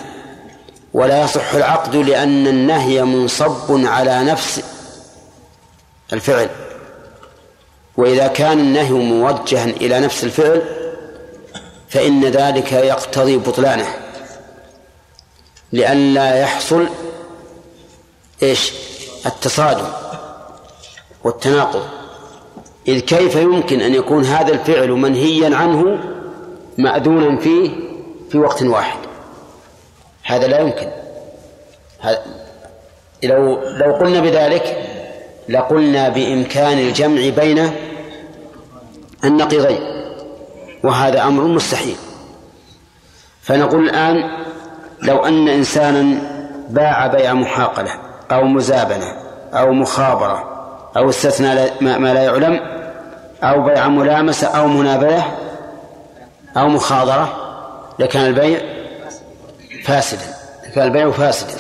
ولا يصح العقد لأن النهي منصب على نفس الفعل. وإذا كان النهي موجها إلى نفس الفعل فإن ذلك يقتضي بطلانه. لئلا يحصل إيش؟ التصادم والتناقض. إذ كيف يمكن أن يكون هذا الفعل منهيا عنه مأذونا فيه في وقت واحد؟ هذا لا يمكن. لو لو قلنا بذلك لقلنا بإمكان الجمع بين النقيضين وهذا أمر مستحيل. فنقول الآن لو أن إنسانا باع بيع محاقلة أو مزابنة أو مخابرة أو استثنى ما لا يعلم أو بيع ملامسة أو منابذة أو مخاضرة لكان البيع فاسدا لكان البيع فاسدا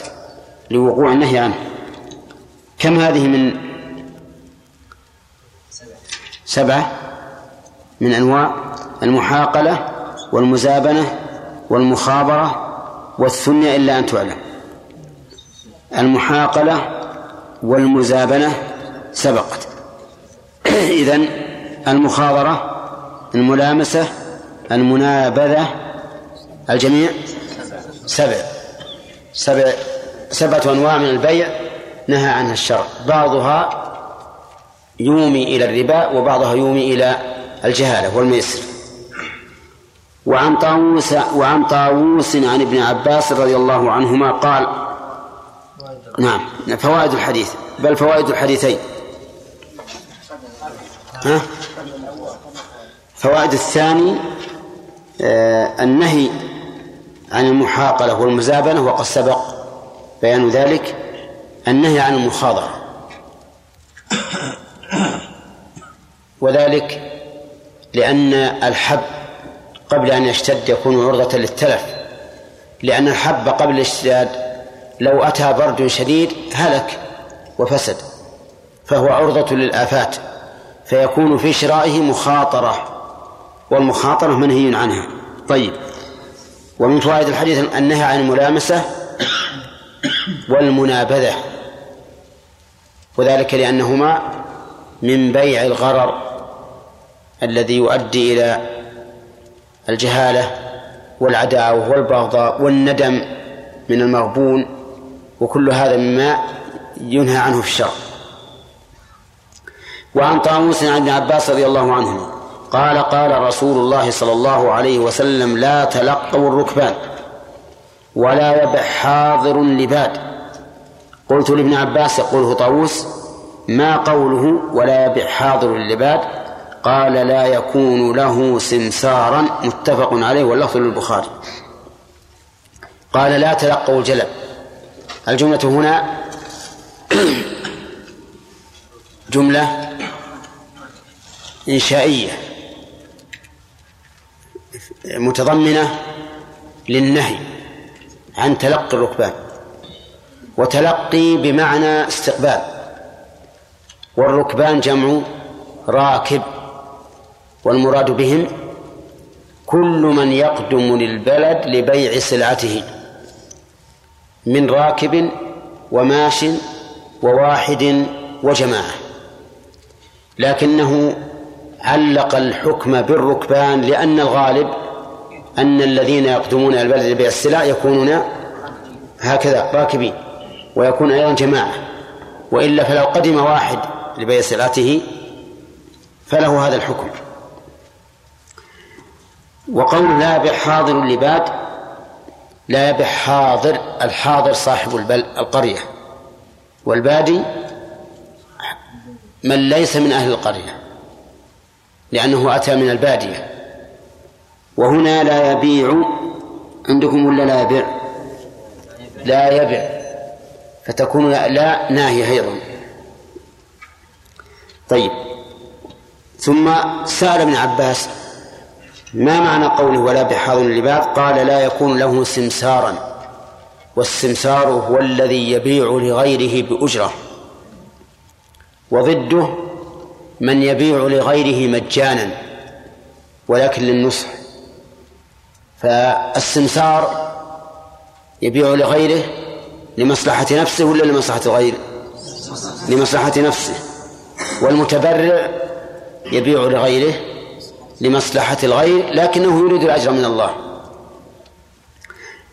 لوقوع النهي عنه. كم هذه من سبعة من أنواع المحاقلة والمزابنة والمخابرة والثنية إلا أن تعلم. المحاقلة والمزابنة سبقت. إذن المخاضرة الملامسة المنابذة الجميع سبع. سبع سبعة أنواع من البيع نهى عنها الشرع. بعضها يومي إلى الربا وبعضها يومي إلى الجهالة والميسر. وعن طاووس وعن طاووس عن ابن عباس رضي الله عنهما قال نعم فوائد الحديث بل فوائد الحديثين. ها؟ فوائد الثاني آه النهي عن المحاقلة والمزابنة وقد سبق بيان ذلك النهي عن المخاضرة. وذلك لأن الحب قبل أن يشتد يكون عرضة للتلف لأن الحب قبل الاشتداد لو أتى برد شديد هلك وفسد فهو عرضة للآفات فيكون في شرائه مخاطرة والمخاطرة منهي عنها. طيب ومن فوائد الحديث النهي عن الملامسة والمنابذة وذلك لأنهما من بيع الغرر. الذي يؤدي إلى الجهالة والعداوة والبغضاء والندم من المغبون وكل هذا مما ينهى عنه في الشرع. وعن طاووس عن ابن عباس رضي الله عنهما قال قال رسول الله صلى الله عليه وسلم لا تلقوا الركبان ولا يبع حاضر لباد. قلت لابن عباس يقوله طاووس ما قوله ولا يبع حاضر لباد؟ قال لا يكون له سمسارا متفق عليه واللفظ للبخاري. قال لا تلقوا الجلب. الجملة هنا جملة إنشائية متضمنة للنهي عن تلقي الركبان وتلقي بمعنى استقبال والركبان جمع راكب والمراد بهم كل من يقدم للبلد لبيع سلعته من راكب وماش وواحد وجماعة. لكنه علق الحكم بالركبان لأن الغالب أن الذين يقدمون البلد لبيع السلع يكونون هكذا راكبين ويكون أيضا جماعة. وإلا فلو قدم واحد لبيع سلعته فله هذا الحكم. وقول لا يبيع حاضر لباد لا يبيع حاضر الحاضر صاحب البل القرية. والبادي من ليس من أهل القرية لأنه أتى من البادية. وهنا لا يبيع عندكم ولا لا يبيع؟ لا يبيع. فتكون لا ناهية أيضا. طيب. ثم سأل ابن عباس ما معنى قوله ولا بحاضر اللباد قال لا يكون له سمسارا والسمسار هو الذي يبيع لغيره بأجرة وضده من يبيع لغيره مجانا ولكن للنصح. فالسمسار يبيع لغيره لمصلحة نفسه ولا لمصلحة غيره لمصلحة نفسه. والمتبرع يبيع لغيره لمصلحة الغير لكنه يريد الأجر من الله.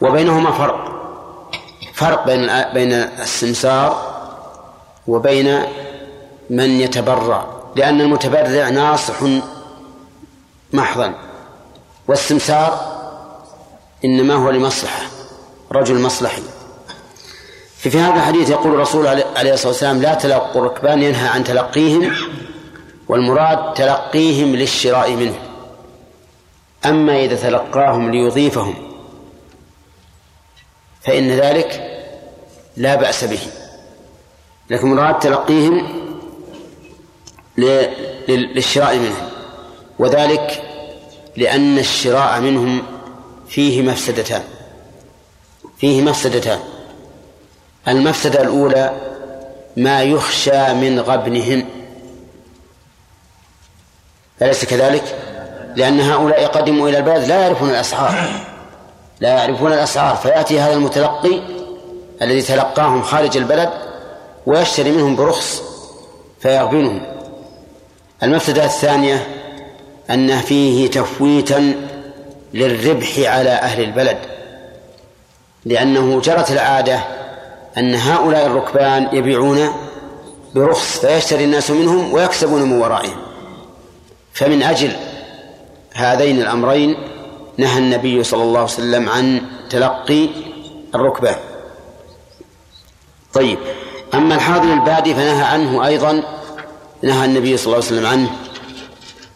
وبينهما فرق. فرق بين بين السمسار وبين من يتبرع لأن المتبرع ناصح محضا. والسمسار إنما هو لمصلحة رجل مصلحي. في, في هذا الحديث يقول الرسول عليه الصلاة والسلام لا تلقوا الركبان ينهى عن تلقيهم والمراد تلقيهم للشراء منه. أما إذا تلقاهم ليضيفهم فإن ذلك لا بأس به. لكن مراد تلقيهم للشراء منهم وذلك لأن الشراء منهم فيه مفسدتان. فيه مفسدتان. المفسدة الأولى ما يخشى من غبنهم. أليس كذلك؟ لأن هؤلاء قدموا إلى البلد لا يعرفون الأسعار. لا يعرفون الأسعار. فيأتي هذا المتلقي الذي تلقاهم خارج البلد ويشتري منهم برخص فيغبنهم. المفسدة الثانية أن فيه تفويتا للربح على أهل البلد لأنه جرت العادة أن هؤلاء الركبان يبيعون برخص فيشتري الناس منهم ويكسبون من ورائهم. فمن أجل هذين الأمرين نهى النبي صلى الله عليه وسلم عن تلقي الركبان طيب أما الحاضر البادي فنهى عنه أيضا نهى النبي صلى الله عليه وسلم عنه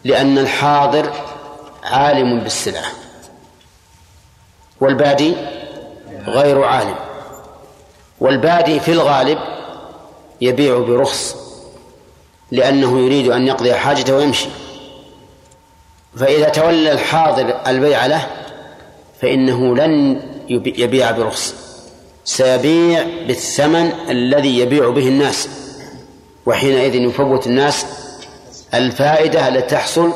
لأن الحاضر عالم بالسلعة والبادي غير عالم والبادي في الغالب يبيع برخص لأنه يريد أن يقضي حاجته ويمشي. فإذا تولى الحاضر البيع له فإنه لن يبيع برخص. سيبيع بالثمن الذي يبيع به الناس. وحينئذ يفوت الناس الفائدة التي تحصل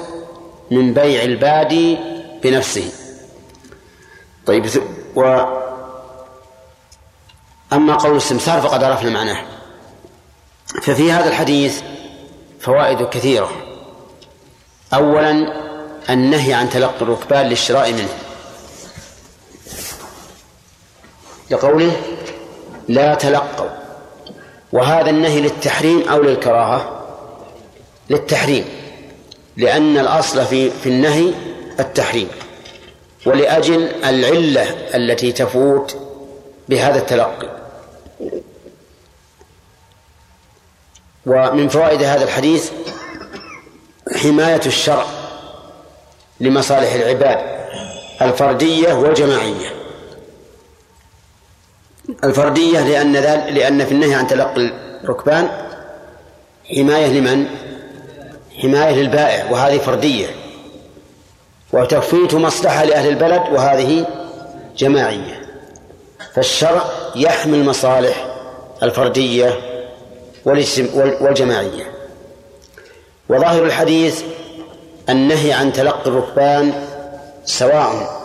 من بيع البادي بنفسه. طيب و أما قول السمسار فقد عرفنا معناه. ففي هذا الحديث فوائد كثيرة. أولا النهي عن تلقي الركبان للشراء منه. لقوله لا تلقوا. وهذا النهي للتحريم أو للكراهة؟ للتحريم. لأن الأصل في في النهي التحريم. ولأجل العلة التي تفوت بهذا التلقي. ومن فوائد هذا الحديث حماية الشرع. لمصالح العباد الفردية والجماعية. الفردية لأن لأن في النهي عن تلقي الركبان حماية لمن؟ حماية للبائع وهذه فردية. وتفويت مصلحة لأهل البلد وهذه جماعية. فالشرع يحمي المصالح الفردية والجماعية. وظاهر الحديث النهي عن تلقي الركبان سواء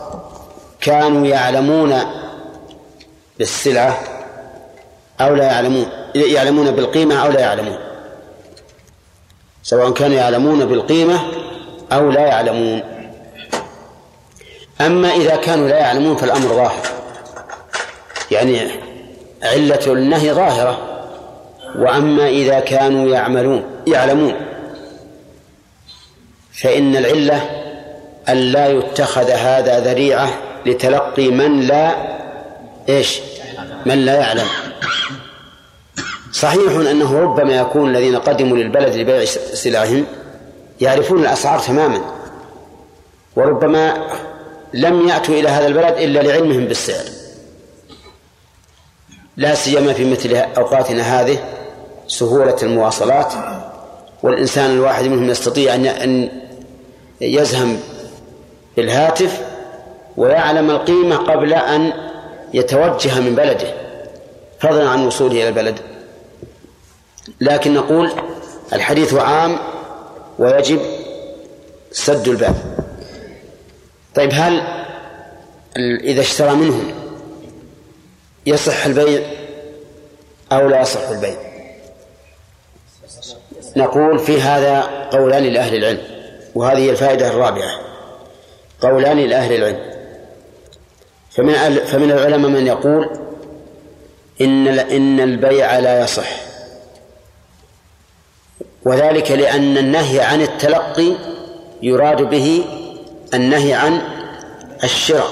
كانوا يعلمون بالسلعة أو لا يعلمون يعلمون بالقيمة أو لا يعلمون. سواء كانوا يعلمون بالقيمة أو لا يعلمون. أما إذا كانوا لا يعلمون فالأمر ظاهر. يعني علة النهي ظاهرة. وأما إذا كانوا يعملون يعلمون فإن العلة أن لا يتخذ هذا ذريعة لتلقي من لا إيش؟ من لا يعلم. صحيح أنه ربما يكون الذين قدموا للبلد لبيع سلعهم يعرفون الأسعار تماما وربما لم يأتوا إلى هذا البلد إلا لعلمهم بالسعر. لا سيما في مثل أوقاتنا هذه سهولة المواصلات والإنسان الواحد منهم يستطيع أن يزهم بالهاتف ويعلم القيمة قبل أن يتوجه من بلده فضلا عن وصوله إلى البلد. لكن نقول الحديث عام ويجب سد الباب. طيب هل إذا اشترى منهم يصح البيع أو لا يصح البيع؟ نقول في هذا قولان لأهل العلم. وهذه الفائدة الرابعة. قولان لأهل العلم. فمن فمن العلماء من يقول إن إن البيع لا يصح. وذلك لأن النهي عن التلقي يراد به النهي عن الشراء.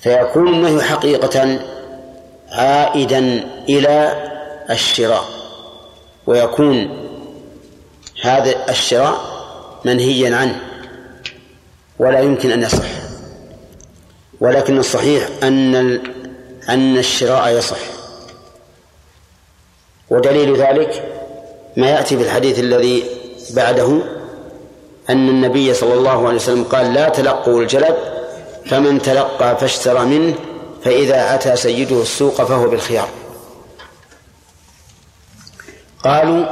فيكون النهي حقيقة عائدا إلى الشراء. ويكون هذا الشراء منهيا عنه ولا يمكن أن يصح. ولكن الصحيح أن أن الشراء يصح. ودليل ذلك ما يأتي في الحديث الذي بعده أن النبي صلى الله عليه وسلم قال لا تلقوا الجلب فمن تلقى فاشترى منه فإذا أتى سيده السوق فهو بالخيار. قالوا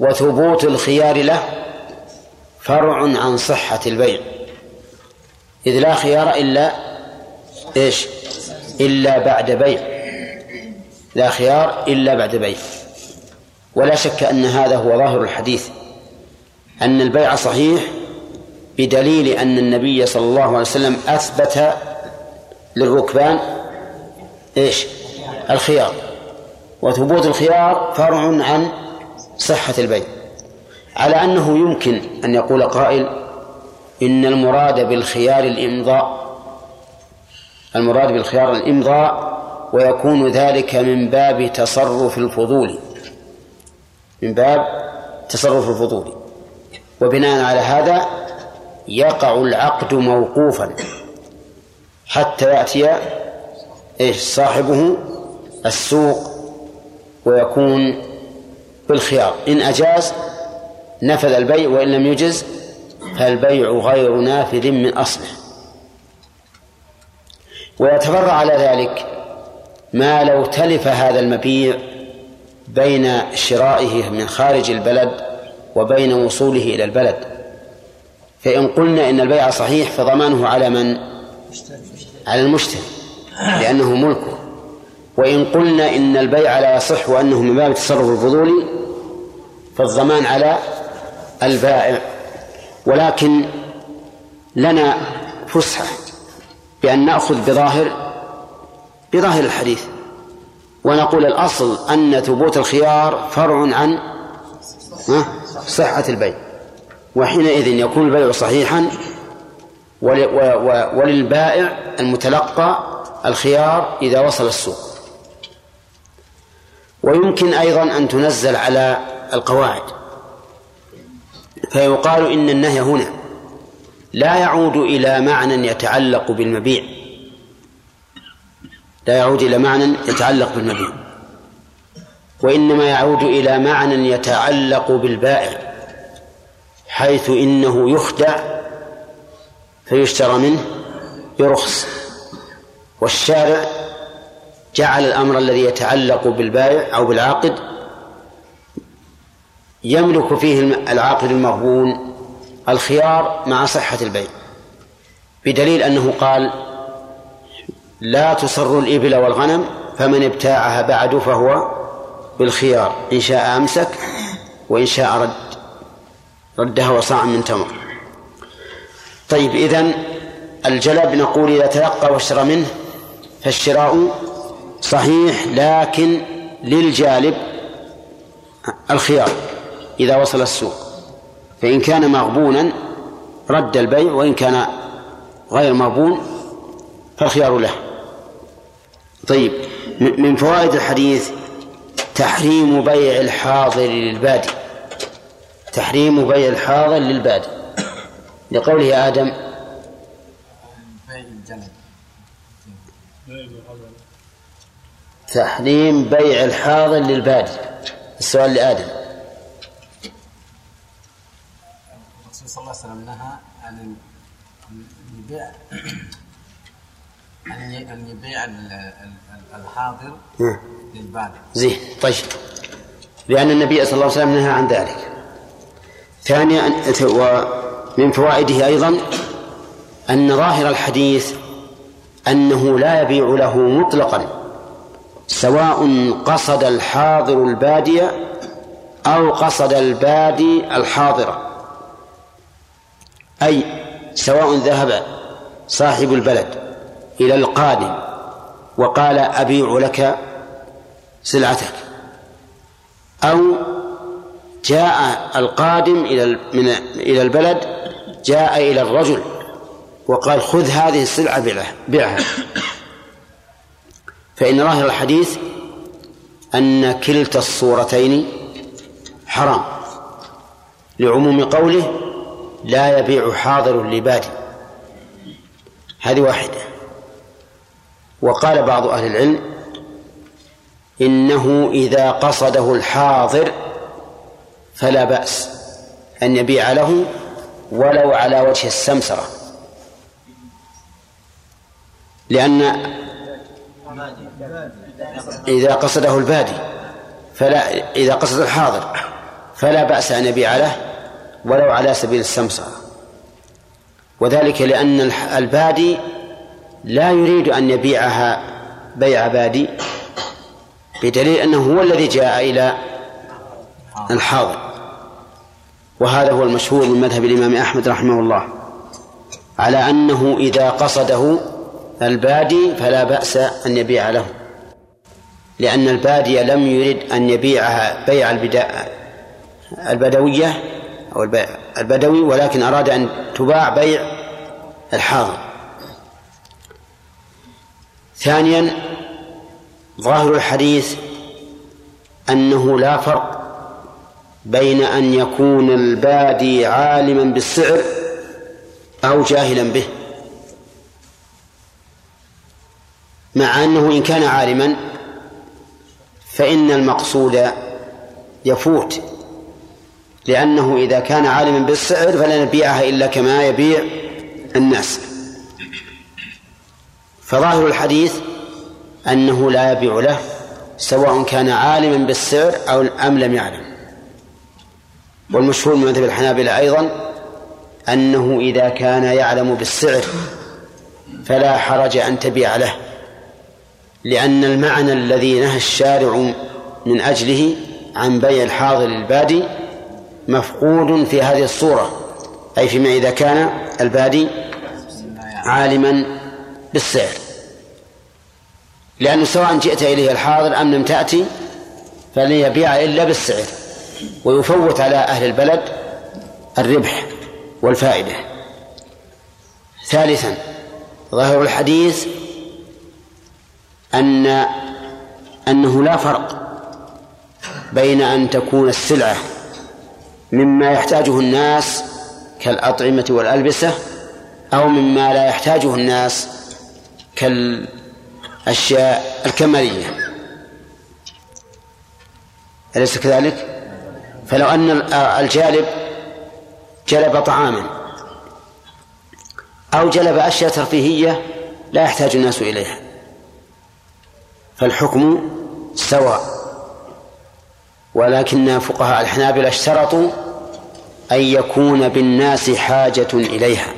وثبوت الخيار له فرع عن صحة البيع. إذ لا خيار إلا إيش؟ إلا بعد بيع. لا خيار إلا بعد بيع. ولا شك أن هذا هو ظاهر الحديث. أن البيع صحيح بدليل أن النبي صلى الله عليه وسلم أثبت للركبان إيش؟ الخيار. وثبوت الخيار فرع عن صحة البيع. على أنه يمكن أن يقول قائل إن المراد بالخيار الإمضاء المراد بالخيار الإمضاء ويكون ذلك من باب تصرف الفضول من باب تصرف الفضول. وبناء على هذا يقع العقد موقوفا حتى يأتي إيش؟ صاحبه السوق ويكون بالخيار. إن أجاز نفذ البيع وإن لم يجز فالبيع غير نافذ من أصله. ويتفرع على ذلك ما لو تلف هذا المبيع بين شرائه من خارج البلد وبين وصوله إلى البلد. فإن قلنا إن البيع صحيح فضمانه على من؟ على المشتري لأنه ملكه. وإن قلنا إن البيع لا يصح وأنه من باب التصرف الفضولي فالضمان على البائع ولكن لنا فسحة بأن نأخذ بظاهر بظاهر الحديث ونقول الأصل أن ثبوت الخيار فرع عن صحة البيع وحينئذ يكون البيع صحيحا وللبائع المتلقى الخيار إذا وصل السوق. ويمكن أيضا أن تنزل على القواعد. فيقال إن النهي هنا. لا يعود إلى معنى يتعلق بالمبيع. لا يعود إلى معنى يتعلق بالمبيع. وإنما يعود إلى معنى يتعلق بالبائع حيث إنه يخدع فيشترى منه برخص. والشارع جعل الأمر الذي يتعلق بالبائع أو بالعاقد يملك فيه العاقد المغبون الخيار مع صحة البيع. بدليل أنه قال لا تصر الإبل والغنم فمن ابتاعها بعد فهو بالخيار. إن شاء أمسك وإن شاء رد ردها وصاع من تمر. طيب إذن الجلب نقول إذا تلقى واشترى منه فالشراء صحيح لكن للجالب الخيار. إذا وصل السوق. فإن كان مغبونا رد البيع وإن كان غير مغبون فالخيار له. طيب من فوائد الحديث تحريم بيع الحاضر للبادي. تحريم بيع الحاضر للبادي. لقوله آدم تحريم بيع الحاضر للبادي. السؤال لآدم. صلى الله عليه وسلم نهى عن البيع عن يبيع الحاضر نعم. للبادئ زين طيب. لأن النبي صلى الله عليه وسلم نهى عن ذلك. ثانيا ومن فوائده أيضا أن ظاهر الحديث أنه لا يبيع له مطلقا سواء قصد الحاضر البادية أو قصد البادي الحاضرة. أي سواء ذهب صاحب البلد إلى القادم وقال أبيع لك سلعتك أو جاء القادم إلى من إلى البلد جاء إلى الرجل وقال خذ هذه السلعة بيعها فإن ظاهر الحديث أن كلتا الصورتين حرام لعموم قوله لا يبيع حاضر لبادي هذه واحدة. وقال بعض أهل العلم إنه إذا قصده الحاضر فلا بأس أن يبيع له ولو على وجه السمسرة. لأن إذا قصده البادي فلا إذا قصد الحاضر فلا بأس أن يبيع له ولو على سبيل السمسرة. وذلك لأن البادي لا يريد أن يبيعها بيع بادي بدليل أنه هو الذي جاء إلى الحاضر. وهذا هو المشهور من مذهب الإمام أحمد رحمه الله. على أنه إذا قصده البادي فلا بأس أن يبيع له. لأن البادي لم يرد أن يبيعها بيع البدوية أو البدوي ولكن أراد أن تباع بيع الحاضر. ثانيا ظاهر الحديث أنه لا فرق بين أن يكون البادي عالما بالسعر أو جاهلا به مع أنه إن كان عالما فإن المقصود يفوت. لأنه إذا كان عالما بالسعر فلا نبيعها إلا كما يبيع الناس. فظاهر الحديث أنه لا يبيع له سواء كان عالما بالسعر أو أم لم يعلم. والمشهور من مذهب الحنابلة أيضا أنه إذا كان يعلم بالسعر فلا حرج أن تبيع له لأن المعنى الذي نهى الشارع من أجله عن بيع الحاضر البادي مفقود في هذه الصورة. أي فيما إذا كان البادي عالما بالسعر. لأنه سواء جئت إليه الحاضر أم لم تأتي فلن يبيع إلا بالسعر. ويفوت على أهل البلد الربح والفائدة. ثالثا ظاهر الحديث أن أنه لا فرق بين أن تكون السلعة مما يحتاجه الناس كالأطعمة والألبسة أو مما لا يحتاجه الناس كالأشياء الكمالية أليس كذلك؟ فلو أن الجالب جلب طعاما أو جلب أشياء ترفيهية لا يحتاج الناس إليها فالحكم سواء ولكن فقهاء الحنابلة اشترطوا أن يكون بالناس حاجة إليها.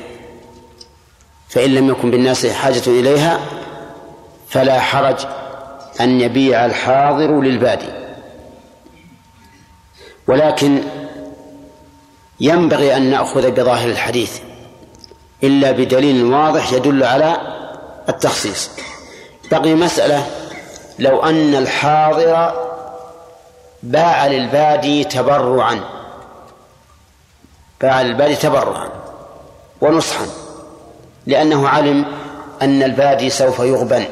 فإن لم يكن بالناس حاجة إليها فلا حرج أن يبيع الحاضر للبادي. ولكن ينبغي أن نأخذ بظاهر الحديث إلا بدليل واضح يدل على التخصيص. بقي مسألة لو أن الحاضر باع للبادي تبرعا. باع للبادي تبرعا ونصحا لأنه علم أن البادي سوف يغبن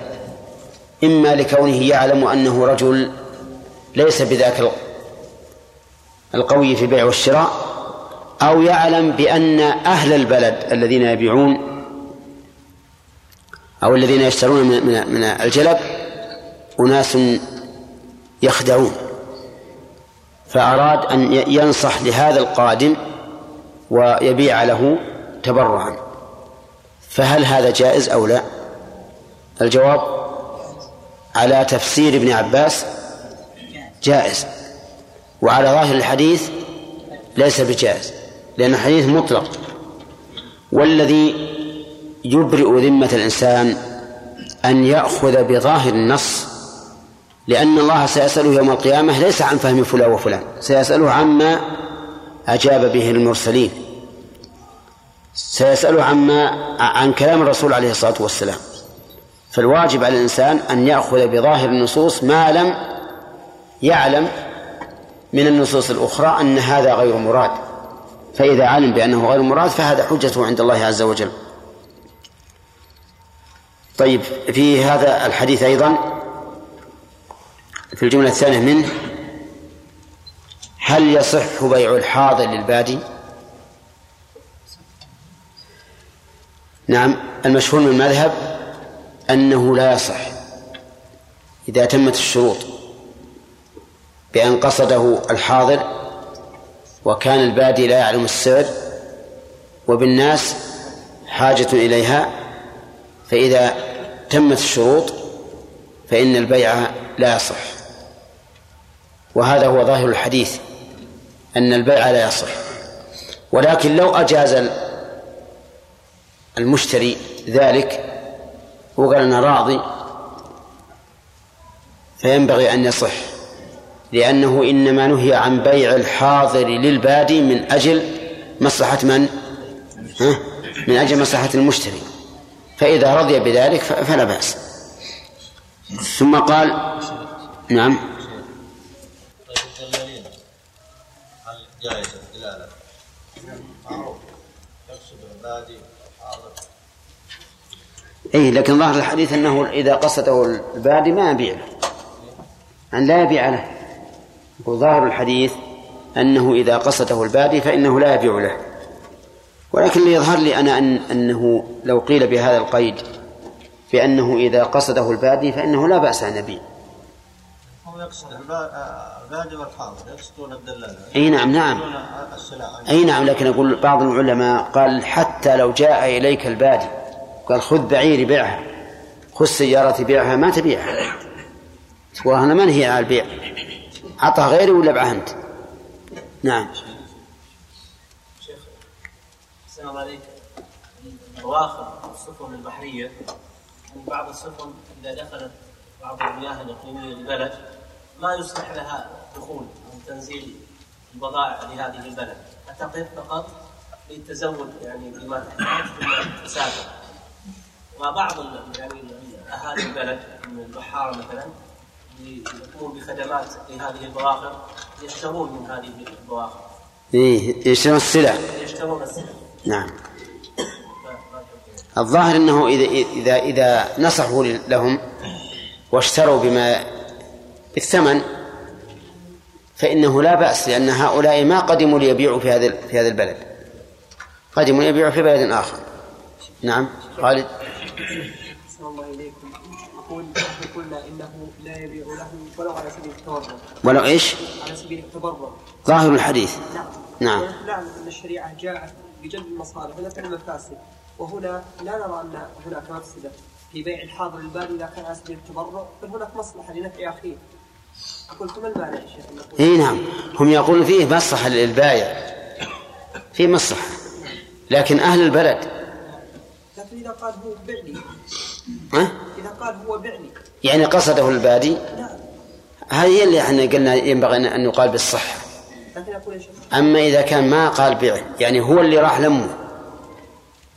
إما لكونه يعلم أنه رجل ليس بذاك القوي في البيع والشراء أو يعلم بأن أهل البلد الذين يبيعون أو الذين يشترون من من الجلب أناس يخدعون. فأراد أن ينصح لهذا القادم ويبيع له تبرعا. فهل هذا جائز أو لا؟ الجواب على تفسير ابن عباس جائز وعلى ظاهر الحديث ليس بجائز لأن الحديث مطلق. والذي يبرئ ذمة الإنسان أن يأخذ بظاهر النص لأن الله سيسأله يوم القيامة ليس عن فهم فلان وفلان سيسأله عما أجاب به المرسلين. سيسأله عما عن كلام الرسول عليه الصلاة والسلام. فالواجب على الإنسان أن يأخذ بظاهر النصوص ما لم يعلم من النصوص الأخرى أن هذا غير مراد. فإذا علم بأنه غير مراد فهذا حجته عند الله عز وجل. طيب في هذا الحديث أيضا في الجملة الثانية منه هل يصح بيع الحاضر للبادي؟ نعم المشهور من المذهب أنه لا يصح إذا تمت الشروط بأن قصده الحاضر وكان البادي لا يعلم السعر وبالناس حاجة إليها فإذا تمت الشروط فإن البيع لا يصح. وهذا هو ظاهر الحديث. أن البيع لا يصح. ولكن لو أجاز المشتري ذلك وقال أنا راضي فينبغي أن يصح. لأنه إنما نهي عن بيع الحاضر للبادي من أجل مصلحة من؟ ها؟ من أجل مصلحة المشتري. فإذا رضي بذلك فلا بأس. ثم قال نعم طيب الدلالين هل جائزة الدلالة؟ معروف اي لكن ظاهر الحديث أنه إذا قصده البادي ما يبيع له. أن لا يبيع له. يقول ظاهر الحديث أنه إذا قصده البادي فإنه لا يبيع له. ولكن اللي يظهر لي أنا أن أنه لو قيل بهذا القيد بأنه إذا قصده البادي فإنه لا بأس أن يبيع. هو يقصد البا- آه، والحاضر يقصدون الدلالة. أي نعم نعم. أي نعم لكن أقول بعض العلماء قال حتى لو جاء إليك البادي قال خذ بعيري بيعها خذ سيارتي بيعها ما تبيعها. تقول أنا ما نهي على البيع؟ اعطى غيري ولا بعه أنت؟ نعم. شيخ الله عليك البواخر السفن البحرية. يعني بعض السفن إذا دخلت بعض المياه الإقليمية للبلد ما يصلح لها دخول أو تنزيل البضائع لهذه البلد. فتقف فقط للتزود يعني بما تحتاج ثم تسافر وبعض يعني ال- أهالي البلد من البحارة مثلا يقومون بخدمات لهذه البواخر يشترون من هذه البواخر. إيه يشترون السلع. يشترون السلع. نعم. الظاهر إنه اذا اذا إذا نصحوا لهم واشتروا بما بالثمن فإنه لا بأس لأن هؤلاء ما قدموا ليبيعوا في هذا في هذا البلد. قدموا ليبيعوا في بلد آخر. نعم خالد. الله إليكم قلنا إنه لا يبيع ولو على سبيل التبرع ولو إيش؟ على سبيل التبرع ظاهر الحديث. نعم. نعم. أن الشريعة جاءت بجلب المصالح ودفع المفاسد وهنا لا نرى أن هناك مفسدة في بيع الحاضر البادي إذا كان على سبيل التبرع بل هناك مصلحة لنفع أخيه المانع يا شيخ اي نعم. هم يقولون فيه مصلحة للبايع. في مصلحة. لكن أهل البلد. لكن إذا قال هو بعني. ها؟ إذا قال هو بعني. يعني قصده البادي؟ نعم. هذه هي اللي إحنا قلنا ينبغي أن يقال بالصحة. أما إذا كان ما قال بيع يعني هو اللي راح لمه.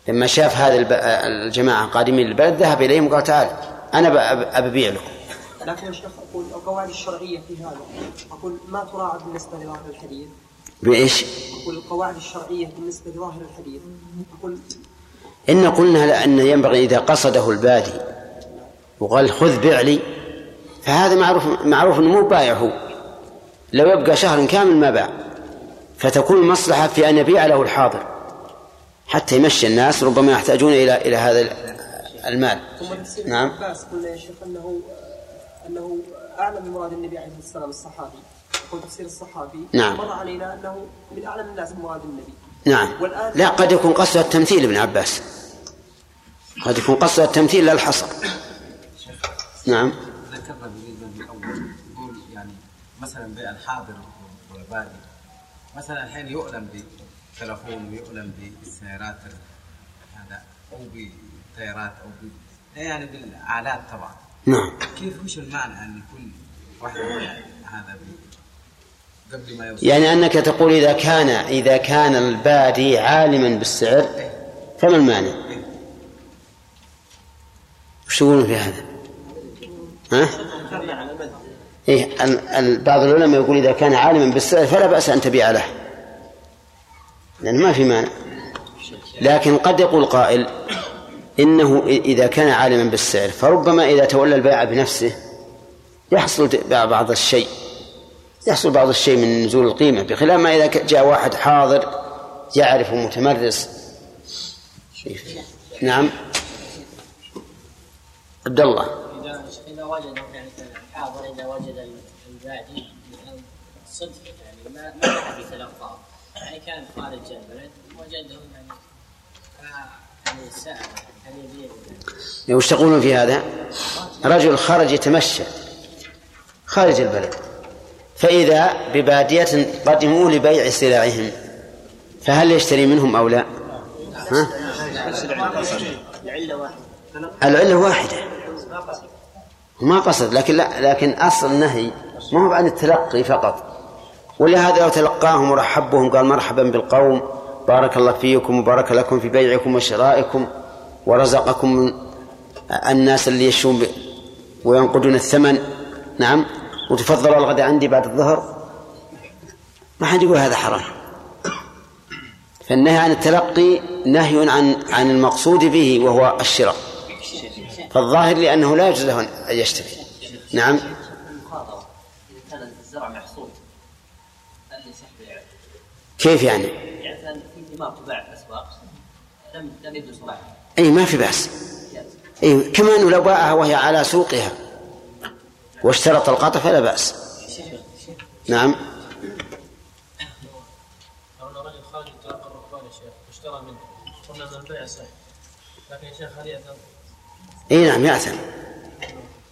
لما شاف هذا الب... الجماعة قادمين للبلد ذهب إليهم وقال تعال أبى أبيع لكم. لكن يا شيخ أقول القواعد الشرعية في هذا. أقول ما تراعى بالنسبة لظاهر الحديث. بإيش؟ أقول القواعد الشرعية بالنسبة لظاهر الحديث. أقول إن قلنا أن ينبغي إذا قصده البادي وقال خذ بيع لي فهذا معروف معروف أنه مو بايع هو لو يبقى شهر كامل ما باع. فتكون المصلحة في أن يبيع له الحاضر. حتى يمشي الناس ربما يحتاجون إلى إلى هذا المال. نعم. قلنا يا شيخ أنه أنه أعلم بمراد النبي عليه الصلاة والسلام الصحابي يقول تفسير الصحابي نعم. مر علينا أنه من أعلم الناس بمراد النبي. نعم. والآن لا قد يكون قصده التمثيل ابن عباس. قد يكون قصده التمثيل لا الحصر. نعم. ذكرنا بالنسبة للأول يقول يعني مثلا بيع الحاضر والبادي مثلا الحين يؤلم بالتلفون ويؤلم بالسيارات هذا أو بالطيارات أو. يعني بالآلات طبعا. نعم كيف وش المعنى أن يكون واحد يعني هذا قبل ما يوصل يعني أنك تقول إذا كان إذا كان البادي عالما بالسعر فما المانع؟ وش تقولون في هذا؟ ها؟ إيه بعض العلماء يقول إذا كان عالما بالسعر فلا بأس أن تبيع له لأن ما في مانع لكن قد يقول قائل إنه إذا كان عالما بالسعر فربما إذا تولى البيع بنفسه يحصل بعض الشيء يحصل بعض الشيء من نزول القيمة بخلاف ما إذا جاء واحد حاضر يعرف متمرس نعم. عبد الله. إذا وجد يعني الحاضر إذا وجد البادي صدفة يعني ما ما أحد يتلقاه يعني كان خارج البلد وجده يعني يعني وش تقولون في هذا؟ رجل خرج يتمشى خارج البلد فإذا ببادية قدموا لبيع سلعهم فهل يشتري منهم أو لا؟ ها؟ العلة واحدة ما قصد لكن لا لكن أصل النهي ما هو عن التلقي فقط ولهذا لو تلقاهم ورحب بهم قال مرحبا بالقوم بارك الله فيكم وبارك لكم في بيعكم وشرائكم ورزقكم الناس اللي يشون وينقدون الثمن. نعم. وتفضلوا الغداء عندي بعد الظهر. ما حد يقول هذا حرام. فالنهي عن التلقي نهي عن عن المقصود به وهو الشراء. فالظاهر لأنه لا يجوز له أن يشتري. نعم. كيف يعني؟ يعني في ثمار تباع في الأسواق لم لم صلاحها أي ما في بأس. أي كما أنه لو باعها وهي على سوقها واشترط القطع فلا بأس. نعم. لو ان رجل خرج يتلقى الركبان يا شيخ واشترى منه. قلنا ان البيع صح لكن يا شيخ هل يأثم؟ أي نعم يأثم.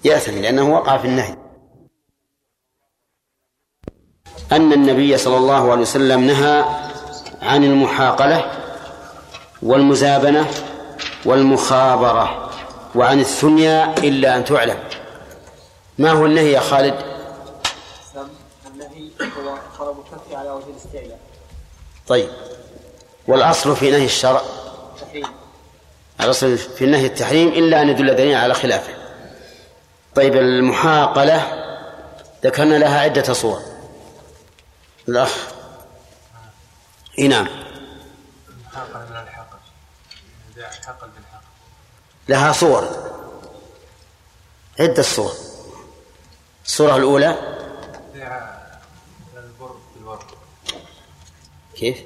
يأثم لأنه وقع في النهي. أن النبي صلى الله عليه وسلم نهى عن المحاقلة والمزابنة والمخابرة وعن الثنيا إلا أن تعلم. ما هو النهي يا خالد؟ النهي هو طلب الكف على وجه الاستعلاء. طيب. والأصل في نهي الشرع؟ تحريم الأصل في النهي التحريم إلا أن يدل دليل على خلافه. طيب المحاقلة ذكرنا لها عدة صور. الأخ. إي نعم. حقل من الحقل بيع الحقل بالحقل لها صور. عدة صور. الصورة الأولى. بيع البر بالبر. كيف؟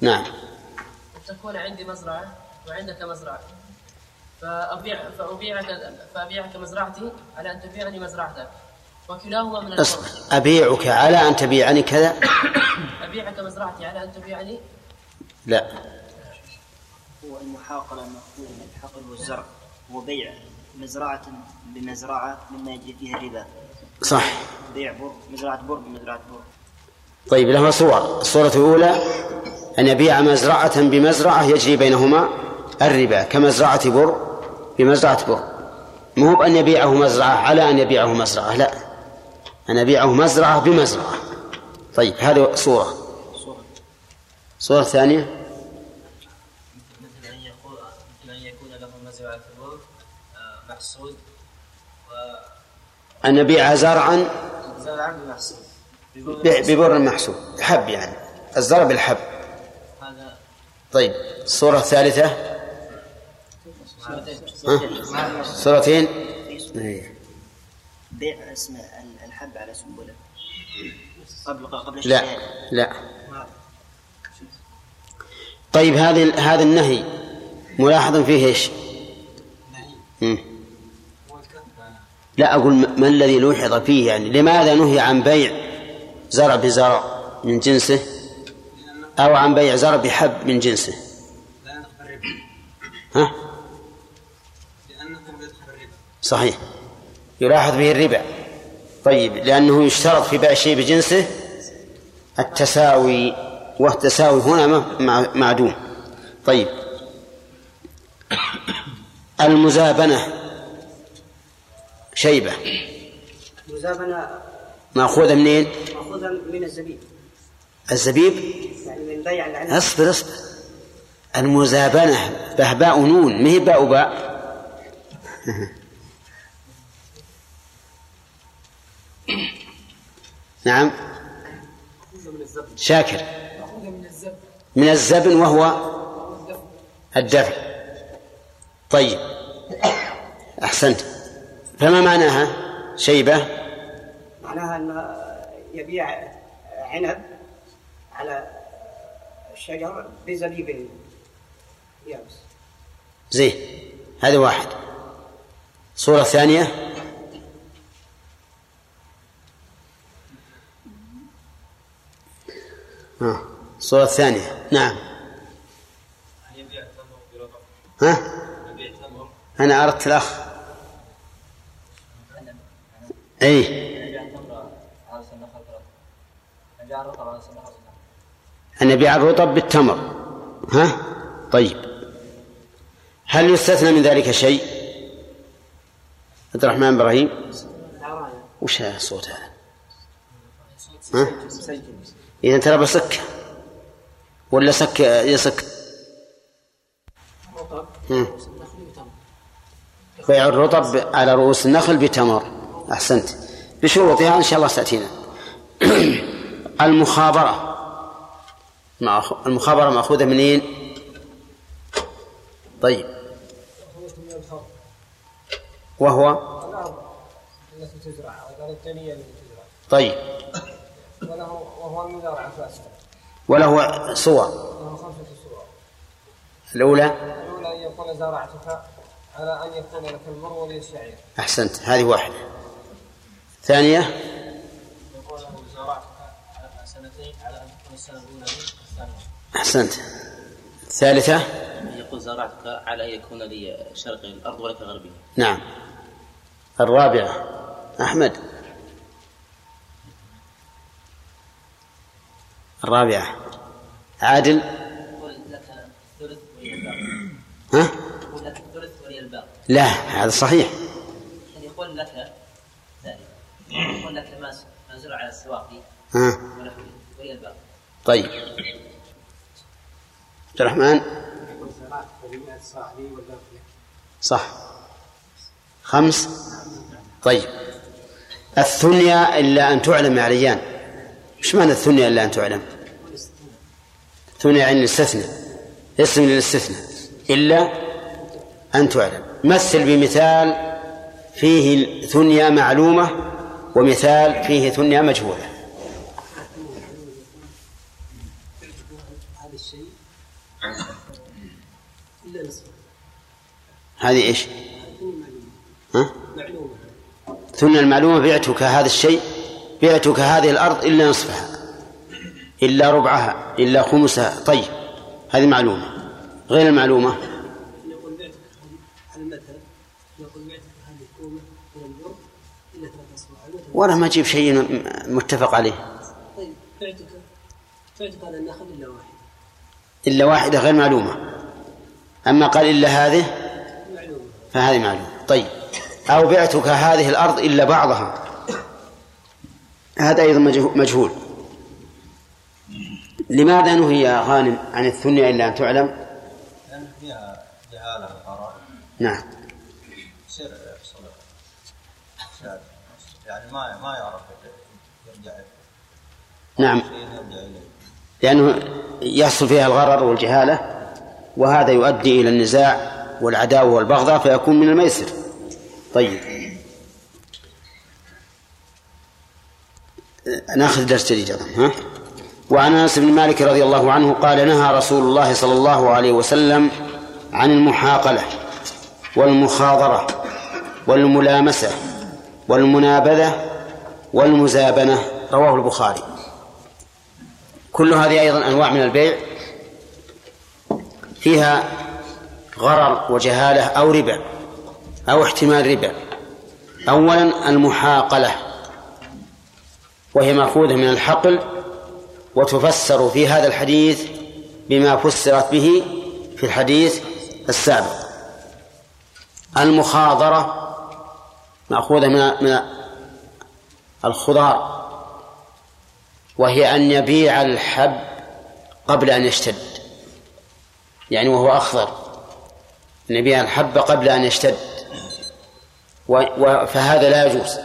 نعم. تكون عندي مزرعة وعندك مزرعة. فأبيع فأبيعك فأبيعك مزرعتي على أن تبيعني مزرعتك. وكلاهما من اصبر أبيعك على أن تبيعني كذا؟ أبيعك مزرعتي على أن تبيعني؟ لا. هو المحاقلة المأخوذة من الحقل والزرع هو بيع مزرعة بمزرعة مما يجري فيها الربا. صح. بيع بر مزرعة بر بمزرعة بر. طيب لها صور. الصورة الأولى أن يبيع مزرعة بمزرعة يجري بينهما الربا كمزرعة بر بمزرعة بر. مو بأن يبيعه مزرعة على أن يبيعه مزرعة لا. أن يبيعه مزرعة بمزرعة. طيب هذه صورة. صورة ثانية. مثل أن يكون مثل أن يكون له مزرعة آه، محصول أن يبيع زرعا بمحصول. ب- ببر محسوب حب يعني. الزرع بالحب. هذا طيب الصورة الثالثة ها؟ صورتين. إيه. بيع اسم الحب على سنبلة. قبل قبل لا لا. طيب هذه هذا النهي ملاحظ فيه إيش؟ لا أقول ما ما الذي لوحظ فيه يعني؟ لماذا نهي عن بيع زرع بزرع من جنسه؟ أو عن بيع زرع بحب من جنسه؟ ها؟ صحيح. يلاحظ به الربا. طيب لأنه يشترط في بيع شيء بجنسه التساوي والتساوي هنا معدوم. طيب. المزابنة شيبة. مزابنة مأخوذة منين؟ مأخوذة من الزبيب. الزبيب؟ يعني من بيع العنب. اصبر اصبر. المزابنة بهباء نون ما هي باء باء نعم. شاكر. من الزبن وهو الدفع. طيب. أحسنت. فما معناها شيبة؟ معناها أنه يبيع عنب على الشجر بزبيب يابس. زين. هذا واحد. صورة ثانية؟ ها الصورة الثانية نعم. يبيع التمر برطب ها؟ أنا أردت الأخ. أي أن يبيع الرطب بالتمر. ها؟ طيب. هل يستثنى من ذلك شيء؟ عبد الرحمن إبراهيم. وش الصوت هذا؟ ها؟ إذا ترى بسك. ولا سك يسك. بيع الرطب على رؤوس النخل بتمر. أحسنت. بشروطها إن شاء الله تأتينا المخابرة. المخابرة مأخوذة منين؟ طيب. وهو؟ طيب. وله وهو المزارع الفاسد وله صور. له خمسة صور. الأولى؟ الأولى أن يكون زرعتك على أن يكون لك المر ولي الشعير. أحسنت. هذه واحدة. ثانية؟ يقول له زرعتك على سنتين على أن تكون السنة الأولى أحسنت. الثالثة يقول زرعتك على أن يكون لي شرقي الأرض ولك غربي. نعم. الرابعة. أحمد. الرابعة. عادل. يقول لك الثلث ولي الباقي ها؟ لا هذا صحيح. يقول لك يقول لك ما زرع على السواقي ها؟ طيب. عبد الرحمن. صح. خمس؟ طيب. الثنيا إلا أن تعلم يا عليان إيش معنى الثنيا إلا أن تعلم؟ ثنيا يعني الاستثناء. اسم للاستثناء. إلا أن تعلم. مثل بمثال فيه ثنيا معلومة ومثال فيه ثنيا مجهولة. هذه إيش؟ ها؟ معلومة. ثنيا المعلومة بعتك هذا الشيء بعتك هذه الأرض إلا نصفها إلا ربعها إلا خمسها. طيب هذه معلومة. غير المعلومة؟ على ولا ما أجيب شيء متفق عليه. طيب بعتك بعتك هذا النخل إلا واحد إلا واحدة غير معلومة. أما قال إلا هذه؟ معلومة. فهذه معلومة. طيب أو بعتك هذه الأرض إلا بعضها. هذا أيضا مجهو- مجهول. لماذا نهي يا غانم عن الثنيا إلا أن تعلم؟ لأن فيها جهالة نعم. يصير يحصل. يعني ما ما يعرف يرجع نعم. لأنه يحصل فيها الغرر والجهالة وهذا يؤدي إلى النزاع والعداوة والبغضاء فيكون من الميسر. طيب. ناخذ درس جديد أيضا ها؟ وعن أنس بن مالك رضي الله عنه قال نهى رسول الله صلى الله عليه وسلم عن المحاقلة والمخاضرة والملامسة والمنابذة والمزابنة رواه البخاري. كل هذه أيضا أنواع من البيع فيها غرر وجهالة أو ربا أو احتمال ربا اولا المحاقلة. وهي مأخوذة من الحقل وتفسر في هذا الحديث بما فسرت به في الحديث السابق. المخاضرة مأخوذة من من الخضار وهي أن يبيع الحب قبل أن يشتد يعني وهو أخضر أن يبيع الحب قبل أن يشتد فهذا لا يجوز.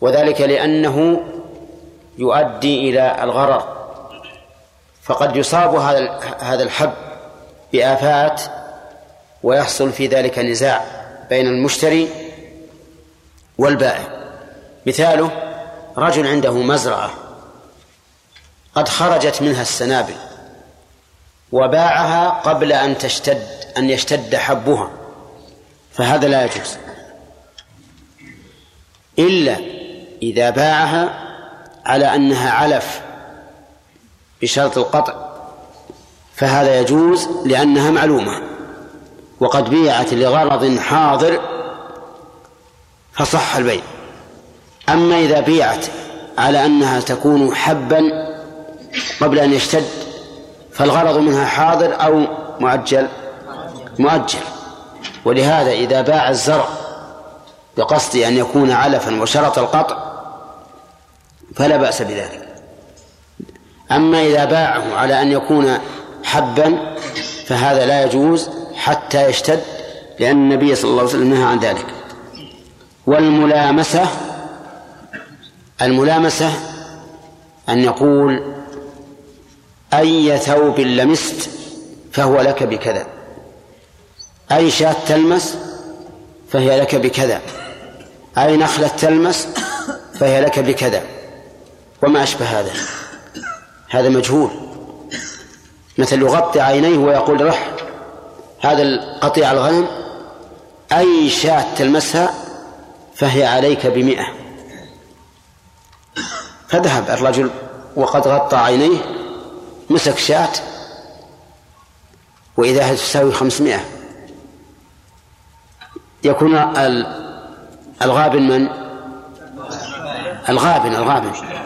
وذلك لأنه يؤدي إلى الغرر. فقد يصاب هذا هذا الحب بآفات ويحصل في ذلك نزاع بين المشتري والبائع. مثاله رجل عنده مزرعة قد خرجت منها السنابل وباعها قبل أن تشتد أن يشتد حبها فهذا لا يجوز. إلا إذا باعها على أنها علف بشرط القطع فهذا يجوز لأنها معلومة. وقد بيعت لغرض حاضر فصح البيع. أما إذا بيعت على أنها تكون حبا قبل أن يشتد فالغرض منها حاضر أو معجل. مؤجل ولهذا إذا باع الزرع بقصد أن يكون علفا وشرط القطع فلا بأس بذلك. أما إذا باعه على أن يكون حبا فهذا لا يجوز حتى يشتد لأن النبي صلى الله عليه وسلم نهى عن ذلك. والملامسة الملامسة أن يقول أي ثوب لمست فهو لك بكذا. أي شاة تلمس فهي لك بكذا. أي نخلة تلمس فهي لك بكذا. وما أشبه هذا. هذا مجهول. مثل يغطي عينيه ويقول رح هذا القطيع الغنم أي شاة تلمسها فهي عليك بمئة. فذهب الرجل وقد غطى عينيه مسك شاة وإذا تساوي خمسمائة يكون الغابن من؟ الغابن الغابن.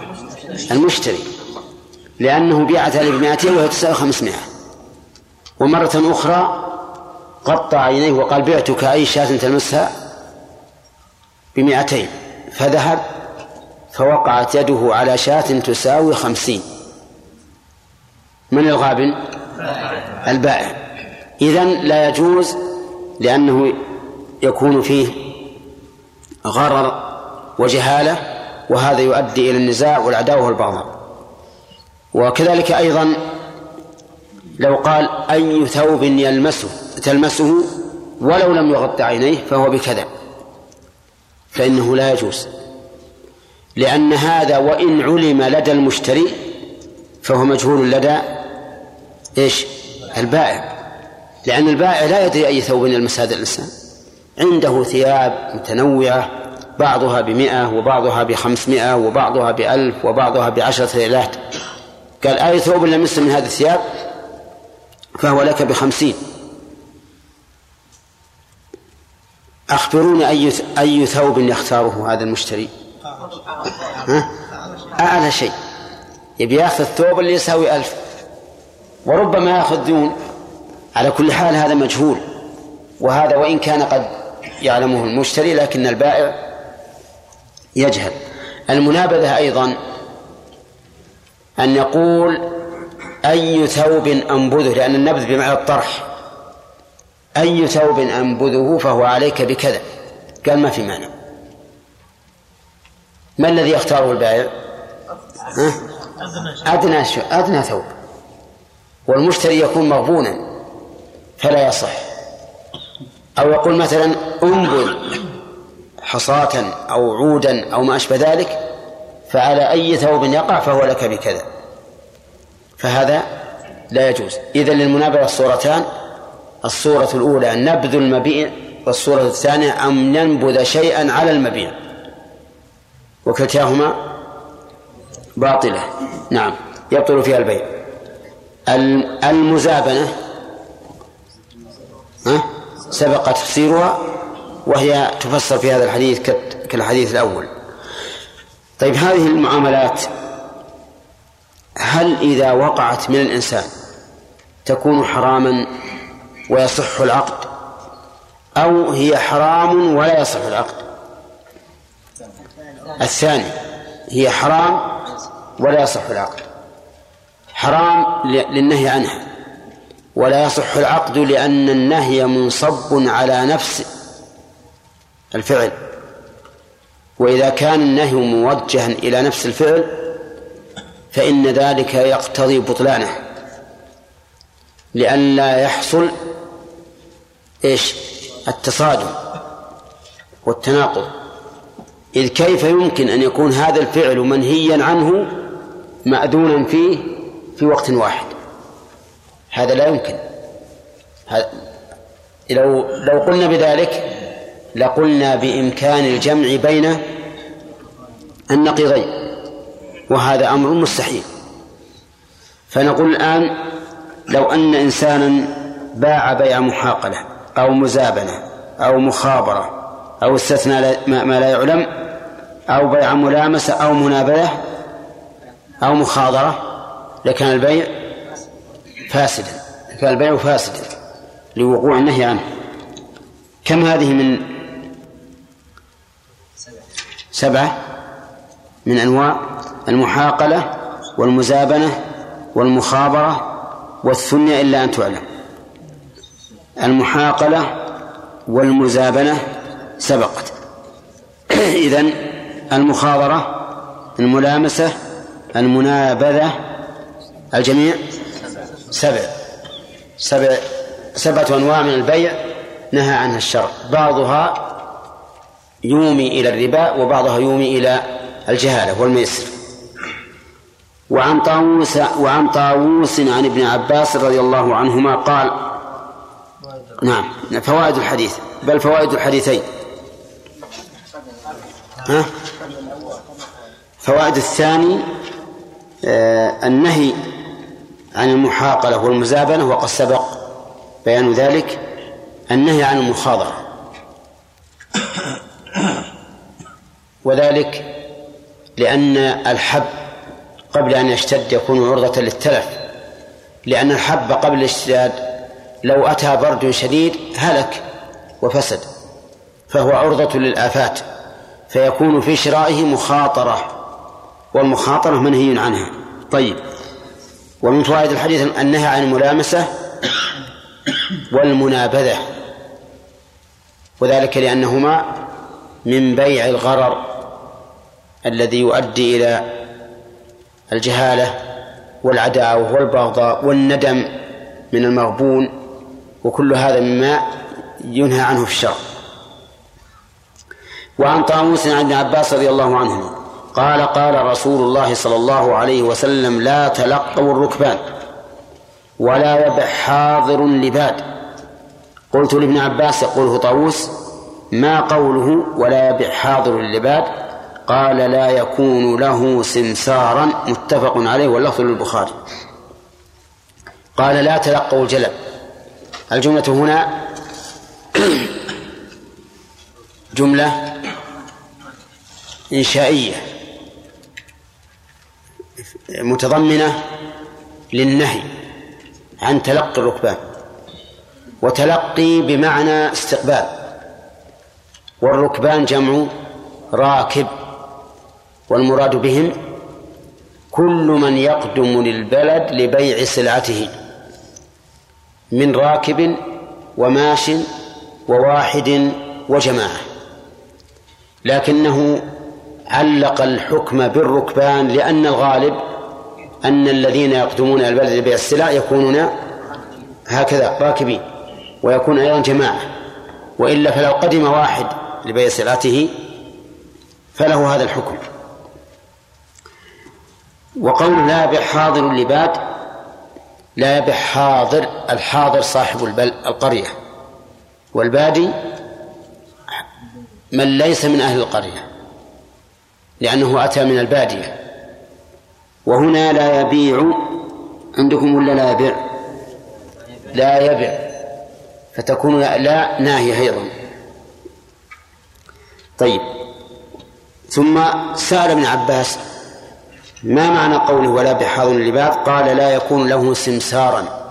المشتري لأنه بيعت عليه بمائتين وهي تساوي خمسمائة ومرة أخرى غطى عينيه وقال بعتك أي شاة تلمسها بمائتين. فذهب فوقعت يده على شاة تساوي خمسين. من الغابن؟ البائع. إذن لا يجوز لأنه يكون فيه غرر وجهالة وهذا يؤدي إلى النزاع والعداوة والبغضاء وكذلك أيضا لو قال أي ثوب يلمسه تلمسه ولو لم يغط عينيه فهو بكذا. فإنه لا يجوز. لأن هذا وإن علم لدى المشتري فهو مجهول لدى إيش؟ البائع. لأن البائع لا يدري أي ثوب يلمس هذا الإنسان. عنده ثياب متنوعة بعضها بمئة وبعضها بخمسمائة وبعضها بألف وبعضها بعشرة ليلات. قال أي ثوب لمس من هذه الثياب؟ فهو لك بخمسين. أخبروني أي أي ثوب يختاره هذا المشتري؟ أعلى شيء. يبي ياخذ الثوب اللي يساوي ألف. وربما ياخذ دون على كل حال هذا مجهول. وهذا وإن كان قد يعلمه المشتري لكن البائع يجهل. المنابذة أيضا أن يقول أي ثوب أنبذه لأن النبذ بمعنى الطرح. أي ثوب أنبذه فهو عليك بكذا. قال ما في معنى. ما الذي يختاره البائع؟ أدنى أدنى ثوب. والمشتري يكون مغبونا فلا يصح. أو يقول مثلا أنبذ. حصاة أو عودا أو ما أشبه ذلك فعلى أي ثوب يقع فهو لك بكذا. فهذا لا يجوز. إذا للمنابرة الصورتان الصورة الأولى نبذ المبيع والصورة الثانية أن ننبذ شيئا على المبيع. وكلتاهما باطلة. نعم يبطل فيها البيع. المزابنة ها؟ سبق تفسيرها. وهي تفسر في هذا الحديث كالحديث الأول. طيب هذه المعاملات هل إذا وقعت من الإنسان تكون حراما ويصح العقد؟ أو هي حرام ولا يصح العقد؟ الثاني هي حرام ولا يصح العقد؟ حرام للنهي عنها ولا يصح العقد لأن النهي منصب على نفس الفعل. وإذا كان النهي موجها إلى نفس الفعل فإن ذلك يقتضي بطلانه. لئلا يحصل إيش؟ التصادم والتناقض. إذ كيف يمكن أن يكون هذا الفعل منهيا عنه مأذونا فيه في وقت واحد؟ هذا لا يمكن. لو لو قلنا بذلك لقلنا بإمكان الجمع بين النقيضين وهذا أمر مستحيل. فنقول الآن لو أن إنسانا باع بيع محاقلة أو مزابنة أو مخابرة أو استثنى ما لا يعلم أو بيع ملامسة أو منابذة أو مخاضرة لكان البيع فاسدا كان البيع فاسدا لوقوع النهي عنه. كم هذه من سبعة من أنواع المحاقلة والمزابنة والمخابرة والثنية إلا أن تعلم. المحاقلة والمزابنة سبقت. إذن المخاضرة الملامسة المنابذة الجميع سبع. سبع سبعة أنواع من البيع نهى عنها الشرع. بعضها يومي إلى الربا وبعضها يومي إلى الجهالة والميسر. وعن طاووس وعن طاووس عن ابن عباس رضي الله عنهما قال نعم فوائد الحديث بل فوائد الحديثين. ها؟ فوائد الثاني آه النهي عن المحاقلة والمزابنة وقد سبق بيان ذلك النهي عن المخاضرة. وذلك لأن الحب قبل أن يشتد يكون عرضة للتلف لأن الحب قبل الاشتداد لو أتى برد شديد هلك وفسد فهو عرضة للآفات فيكون في شرائه مخاطرة والمخاطرة منهي عنها. طيب ومن فوائد الحديث النهي عن الملامسة والمنابذة وذلك لأنهما من بيع الغرر الذي يؤدي إلى الجهالة والعداوة والبغضاء والندم من المغبون وكل هذا مما ينهى عنه في الشرع وعن طاووس عن ابن عباس رضي الله عنهما قال قال رسول الله صلى الله عليه وسلم لا تلقوا الركبان ولا يبع حاضر لباد. قلت لابن عباس يقوله طاووس ما قوله ولا يبع حاضر لباد قال لا يكون له سمسارا متفق عليه واللفظ للبخاري. قال لا تلقوا الجلب. الجملة هنا جملة إنشائية متضمنة للنهي عن تلقي الركبان وتلقي بمعنى استقبال؟ والركبان جمع راكب والمراد بهم كل من يقدم للبلد لبيع سلعته من راكب وماش وواحد وجماعة. لكنه علق الحكم بالركبان لأن الغالب أن الذين يقدمون البلد لبيع السلع يكونون هكذا راكبين ويكون أيضا جماعة وإلا فلو قدم واحد لبيع سلعته فله هذا الحكم. وقول لا يبيع حاضر لباد لا يبيع حاضر الحاضر صاحب البل القرية. والبادي من ليس من أهل القرية لأنه أتى من البادية. وهنا لا يبيع عندكم ولا لا يبيع؟ لا يبيع. فتكون لا ناهية أيضا. طيب. ثم سأل ابن عباس ما معنى قوله ولا بحاضر اللباد قال لا يكون له سمسارا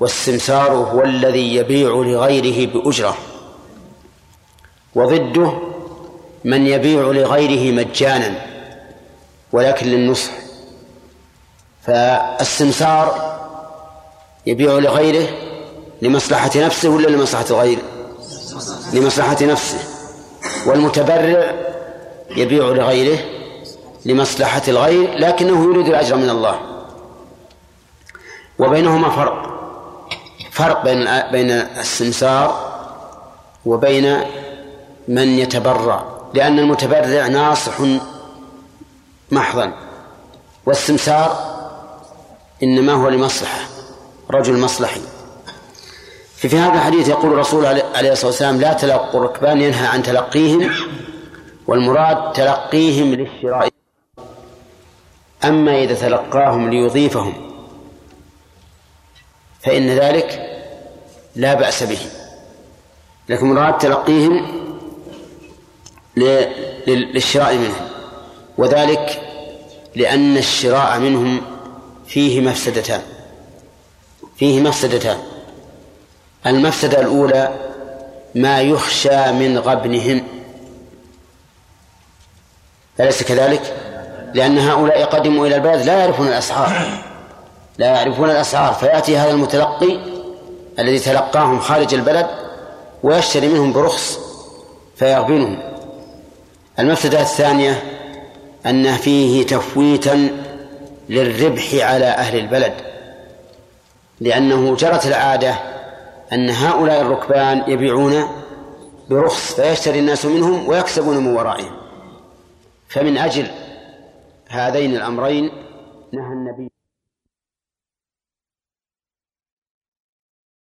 والسمسار هو الذي يبيع لغيره بأجرة وضده من يبيع لغيره مجانا ولكن للنصح. فالسمسار يبيع لغيره لمصلحة نفسه ولا لمصلحة الغير لمصلحة نفسه. والمتبرع يبيع لغيره لمصلحة الغير لكنه يريد الأجر من الله. وبينهما فرق. فرق بين بين السمسار وبين من يتبرع لأن المتبرع ناصح محضا والسمسار إنما هو لمصلحة رجل مصلحي. في هذا الحديث يقول الرسول عليه الصلاة والسلام لا تلقوا الركبان ينهى عن تلقيهم والمراد تلقيهم للشراء. أما إذا تلقاهم ليضيفهم فإن ذلك لا بأس به. لكن مراد تلقيهم للشراء منهم وذلك لأن الشراء منهم فيه مفسدتان فيه مفسدتان. المفسدة الأولى ما يخشى من غبنهم. أليس كذلك؟ لأن هؤلاء قدموا إلى البلد لا يعرفون الأسعار. لا يعرفون الأسعار. فيأتي هذا المتلقي الذي تلقاهم خارج البلد ويشتري منهم برخص فيغبنهم. المفسدة الثانية أن فيه تفويتا للربح على أهل البلد لأنه جرت العادة أن هؤلاء الركبان يبيعون برخص فيشتري الناس منهم ويكسبون من ورائهم. فمن أجل هذين الأمرين نهى النبي